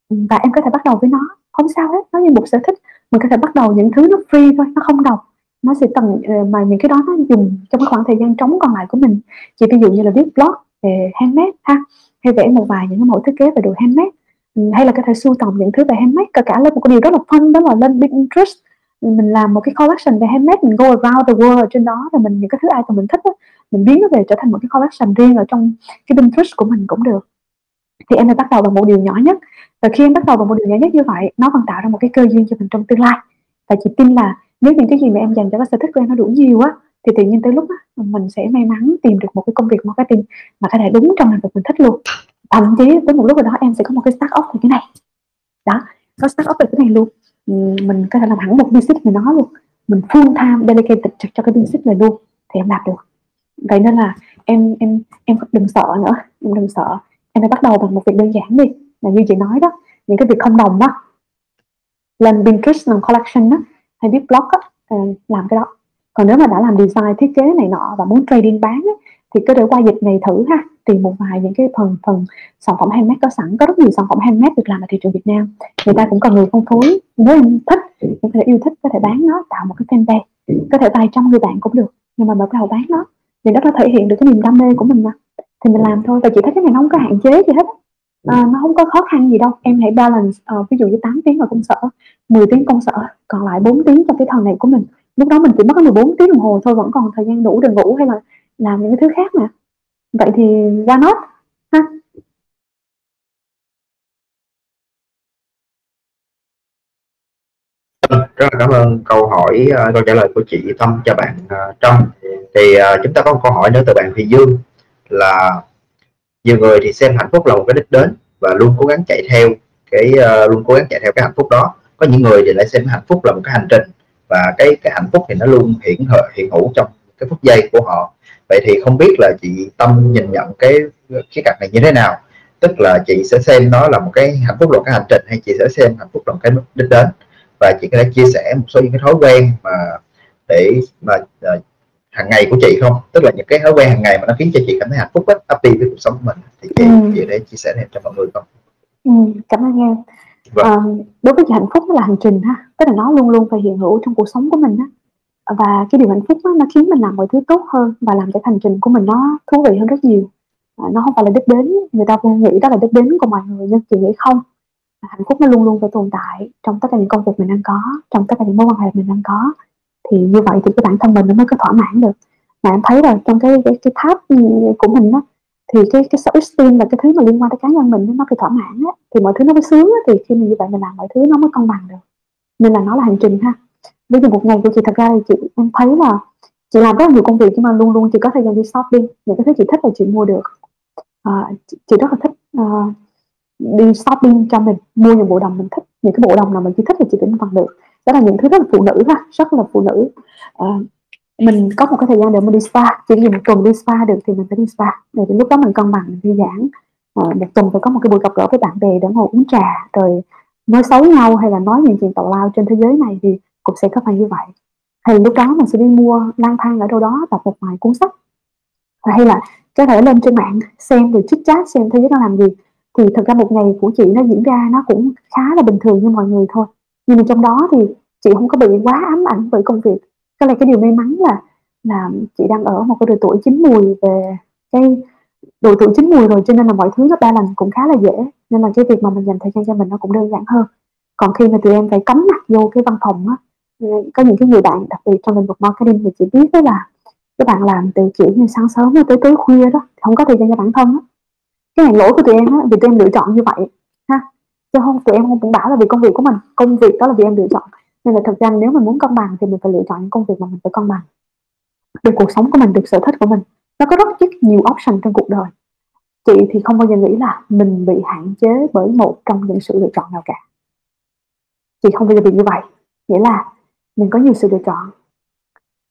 Ừ, và em có thể bắt đầu với nó. Không sao hết nó như một sở thích. Mình có thể bắt đầu những thứ nó free thôi nó không đọc nó sẽ tầm ờ, mà những cái đó nó dùng trong cái khoảng thời gian trống còn lại của mình. Chỉ ví dụ như là viết blog về handmade ha hay vẽ một vài những cái mẫu thiết kế về đồ handmade hay là có thể sưu tầm những thứ về handmade cả cả lên một cái điều rất là fun đó là lên Pinterest mình làm một cái collection về handmade mình go around the world ở trên đó rồi mình những cái thứ ai mà mình thích đó, mình biến nó về trở thành một cái collection riêng ở trong cái Pinterest của mình cũng được. Thì em phải bắt đầu bằng một điều nhỏ nhất. Và khi em bắt đầu bằng một điều nhỏ nhất như vậy nó còn tạo ra một cái cơ duyên cho mình trong tương lai. Và chị tin là nếu những cái gì mà em dành cho cái sở thích của em nó đủ nhiều á thì tự nhiên tới lúc á, mình sẽ may mắn tìm được một cái công việc marketing mà có thể đúng trong ngành vực mình thích luôn thậm chí tới một lúc nào đó em sẽ có một cái start up về cái này. Đó có start up về cái này luôn. Ừ, mình có thể làm hẳn một business về nó luôn. Mình full time dedicated cho cái business này luôn thì em làm được. Vậy nên là em em em đừng sợ nữa. Em đừng sợ. Em phải bắt đầu bằng một việc đơn giản đi. Là như chị nói đó những cái việc không đồng đó. Làm Pinterest làm collection đó hay viết blog á ờ, làm cái đó. Còn nếu mà đã làm design thiết kế này nọ và muốn trading bán ấy, thì cứ để qua dịch này thử ha tìm một vài những cái phần phần sản phẩm handmade có sẵn có rất nhiều sản phẩm handmade được làm ở thị trường Việt Nam. Người ta cũng cần người phân phối nếu em thích em có thể yêu thích có thể bán nó tạo một cái fanpage có thể vài trăm người bạn cũng được nhưng mà bắt đầu bán nó thì nó thể hiện được cái niềm đam mê của mình mà. Thì mình làm thôi và chị thấy cái này nó không có hạn chế gì hết À, nó không có khó khăn gì đâu. Em hãy balance uh, ví dụ như 8 tiếng ở công sở 10 tiếng công sở còn lại 4 tiếng cho cái thần này của mình lúc đó mình chỉ mất 14 tiếng đồng hồ thôi vẫn còn thời gian đủ để ngủ hay là làm những cái thứ khác mà vậy thì ra nốt ha. Vâng, rất là cảm ơn câu hỏi uh, câu trả lời của chị Tâm cho bạn à, uh, Trâm thì uh, chúng ta có một câu hỏi nữa từ bạn Thùy Dương là nhiều người thì xem hạnh phúc là một cái đích đến và luôn cố gắng chạy theo cái uh, luôn cố gắng chạy theo cái hạnh phúc đó. Có những người thì lại xem hạnh phúc là một cái hành trình và cái cái hạnh phúc thì nó luôn hiện hiện hữu trong cái phút giây của họ vậy thì không biết là chị Tâm nhìn nhận cái cái cặp này như thế nào? Tức là chị sẽ xem nó là một cái hạnh phúc là cái hành trình hay chị sẽ xem hạnh phúc là cái đích đến? Và chị có thể chia sẻ một số những cái thói quen mà để mà uh, hàng ngày của chị không? Tức là những cái thói quen hàng ngày mà nó khiến cho chị cảm thấy hạnh phúc á happy với cuộc sống của mình. Thì chị, ừ. chị để chia sẻ thêm cho mọi người không? Ừ, cảm ơn em. Vâng. à, đối với chị hạnh phúc là hành trình ha tức là nó luôn luôn phải hiện hữu trong cuộc sống của mình á và cái điều hạnh phúc đó, nó khiến mình làm mọi thứ tốt hơn và làm cái hành trình của mình nó thú vị hơn rất nhiều. À, nó không phải là đích đến người ta cũng nghĩ đó là đích đến của mọi người nhưng chị nghĩ không. Hạnh phúc nó luôn luôn phải tồn tại trong tất cả những công việc mình đang có trong tất cả những mối quan hệ mình đang có. Thì như vậy thì cái bản thân mình nó mới có thỏa mãn được. Mà em thấy rồi trong cái cái, cái tháp của mình đó thì cái cái self esteem là cái thứ mà liên quan tới cá nhân mình nó phải thỏa mãn á. Thì mọi thứ nó mới sướng á thì khi mình như vậy mình làm mọi thứ nó mới cân bằng được. Nên là nó là hành trình ha ví dụ một ngày của chị thật ra thì chị em thấy là chị làm rất là nhiều công việc nhưng mà luôn luôn chị có thời gian đi shopping. Những cái thứ chị thích là chị mua được. À, chị, chị rất là thích à, đi shopping cho mình mua những bộ đồng mình thích. Những cái bộ đồng nào mình chỉ thích thì chị cũng bằng được. Đó là những thứ rất là phụ nữ ha rất là phụ nữ. À, mình có một cái thời gian để mình đi spa. Chỉ vì một tuần đi spa được thì mình phải đi spa. Để đến lúc đó mình cân bằng mình thư giãn. À, một tuần phải có một cái buổi gặp gỡ với bạn bè để ngồi uống trà rồi nói xấu nhau hay là nói những chuyện tào lao trên thế giới này thì cũng sẽ có phải như vậy. Thì lúc đó mình sẽ đi mua lang thang ở đâu đó đọc một vài cuốn sách. Hay là có thể lên trên mạng xem rồi chích chat xem thế giới đang làm gì. Thì thật ra một ngày của chị nó diễn ra nó cũng khá là bình thường như mọi người thôi. Nhưng mà trong đó thì chị không có bị quá ám ảnh bởi công việc. Có lẽ cái điều may mắn là là chị đang ở một cái độ tuổi chín mùi về cái độ tuổi chín mùi rồi, cho nên là mọi thứ nó ba lần cũng khá là dễ. Nên là cái việc mà mình dành thời gian cho mình nó cũng đơn giản hơn. Còn khi mà tụi em phải cắm mặt vô cái văn phòng á có những cái người bạn đặc biệt trong lĩnh vực marketing thì chị biết đó là các bạn làm từ kiểu như sáng sớm tới tối khuya đó không có thời gian cho bản thân á. Cái này lỗi của tụi em á, vì tụi em lựa chọn như vậy, ha. Chứ không, tụi em không cũng bảo là vì công việc của mình, công việc đó là vì em lựa chọn. Nên là thật ra nếu mình muốn cân bằng thì mình phải lựa chọn những công việc mà mình phải cân bằng. Được cuộc sống của mình, được sở thích của mình, nó có rất rất nhiều option trong cuộc đời. Chị thì không bao giờ nghĩ là mình bị hạn chế bởi một trong những sự lựa chọn nào cả. Chị không bao giờ bị như vậy. Nghĩa là mình có nhiều sự lựa chọn.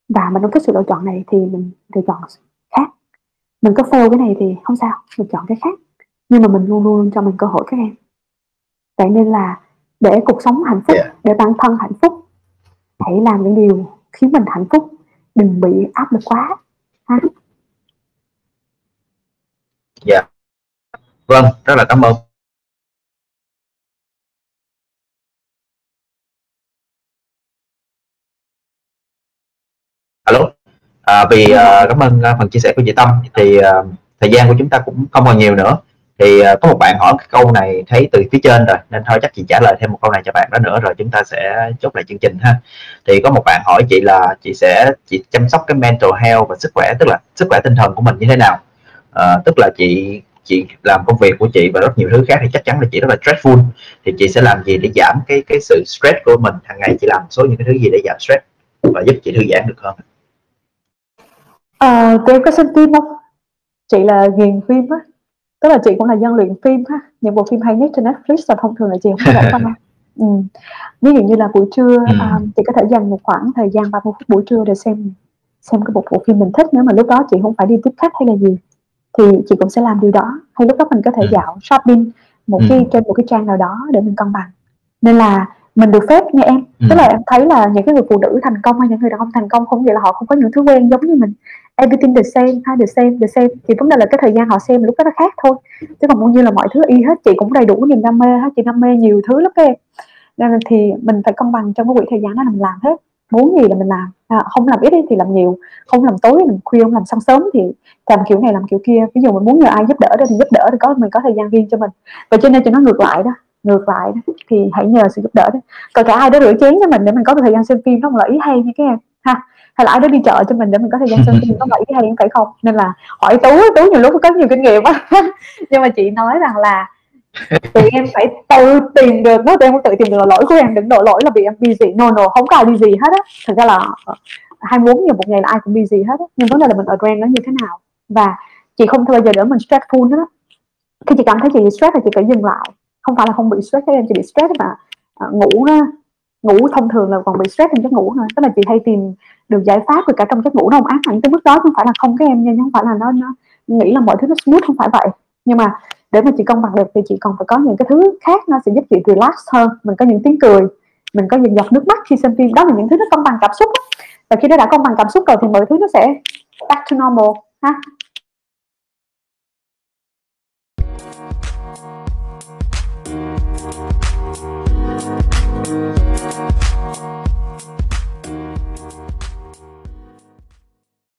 Và mình không thích sự lựa chọn này thì mình lựa chọn khác. Mình có fail cái này thì không sao mình chọn cái khác. Nhưng mà mình luôn luôn cho mình cơ hội các em. Vậy nên là để cuộc sống hạnh phúc yeah. để bản thân hạnh phúc hãy làm những điều khiến mình hạnh phúc. Đừng bị áp lực quá. Ha? Dạ yeah. vâng rất là cảm ơn alo? À, vì uh, cảm ơn uh, phần chia sẻ của chị Tâm. Thì uh, thời gian của chúng ta cũng không còn nhiều nữa. Thì uh, có một bạn hỏi cái câu này thấy từ phía trên rồi nên thôi chắc chị trả lời thêm một câu này cho bạn đó nữa rồi chúng ta sẽ chốt lại chương trình ha. Thì có một bạn hỏi chị là chị sẽ chị chăm sóc cái mental health và sức khỏe tức là sức khỏe tinh thần của mình như thế nào? Uh, tức là chị chị làm công việc của chị và rất nhiều thứ khác thì chắc chắn là chị rất là stressful. Thì chị sẽ làm gì để giảm cái cái sự stress của mình? Hàng ngày chị làm số những cái thứ gì để giảm stress và giúp chị thư giãn được hơn? À, tụi em có xem phim không? Chị là ghiền phim á Tức là chị cũng là dân luyện phim ha Những bộ phim hay nhất trên Netflix là thông thường là chị không có rảnh không *laughs* ừ. Ví dụ như là buổi trưa ừ. à, Chị có thể dành một khoảng thời gian 30 phút buổi trưa để xem xem cái bộ, bộ phim mình thích Nếu mà lúc đó chị không phải đi tiếp khách hay là gì Thì chị cũng sẽ làm điều đó Hay lúc đó mình có thể ừ. dạo shopping một ừ. cái trên một cái trang nào đó để mình cân bằng Nên là mình được phép nha em. Ừ. tức là em thấy là những cái người phụ nữ thành công hay những người đàn ông thành công không nghĩa là họ không có những thứ quen giống như mình. Everything the same ha the same the same. Thì vấn đề là cái thời gian họ xem lúc đó nó khác thôi. Chứ còn như là mọi thứ y hết chị cũng đầy đủ niềm đam mê ha chị đam mê nhiều thứ lắm em. Nên là thì mình phải cân bằng trong cái quỹ thời gian đó là mình làm hết. Muốn gì là mình làm. À, không làm ít thì làm nhiều. Không làm tối làm khuya không làm sáng sớm thì làm kiểu này làm kiểu kia. Ví dụ mình muốn nhờ ai giúp đỡ đó thì giúp đỡ thì có mình có thời gian riêng cho mình. Và cho nên cho nó ngược lại đó ngược lại thì hãy nhờ sự giúp đỡ đó. Còn cả ai đó rửa chén cho mình để mình có thời gian xem phim nó là ý hay nha các em ha. Hay là ai đó đi chợ cho mình để mình có thời gian xem *laughs* phim có là ý hay không phải không? Nên là hỏi tú tú nhiều lúc có nhiều kinh nghiệm á *laughs* nhưng mà chị nói rằng là tụi em phải tự tìm được nó tụi em tự tìm được lỗi của em đừng đổ lỗi là bị em busy. No no không có ai busy hết á. Thực ra là 24 giờ một ngày là ai cũng busy hết á. Nhưng vấn đề là mình ở brand nó như thế nào. Và chị không bao giờ đỡ mình stressful nữa đó khi chị cảm thấy chị stress thì chị phải dừng lại không phải là không bị stress, các em chỉ bị stress mà à, ngủ ngủ thông thường là còn bị stress trong giấc ngủ thôi tức là chị hay tìm được giải pháp rồi cả trong giấc ngủ nó không ác hẳn tới mức đó không phải là không các em nha không phải là nó nó nghĩ là mọi thứ nó smooth, không phải vậy. Nhưng mà để mà chị công bằng được thì chị còn phải có những cái thứ khác nó sẽ giúp chị relax hơn. Mình có những tiếng cười, mình có những giọt nước mắt khi xem phim. Đó là những thứ nó công bằng cảm xúc đó. và khi nó đã công bằng cảm xúc rồi thì mọi thứ nó sẽ back to normal, ha.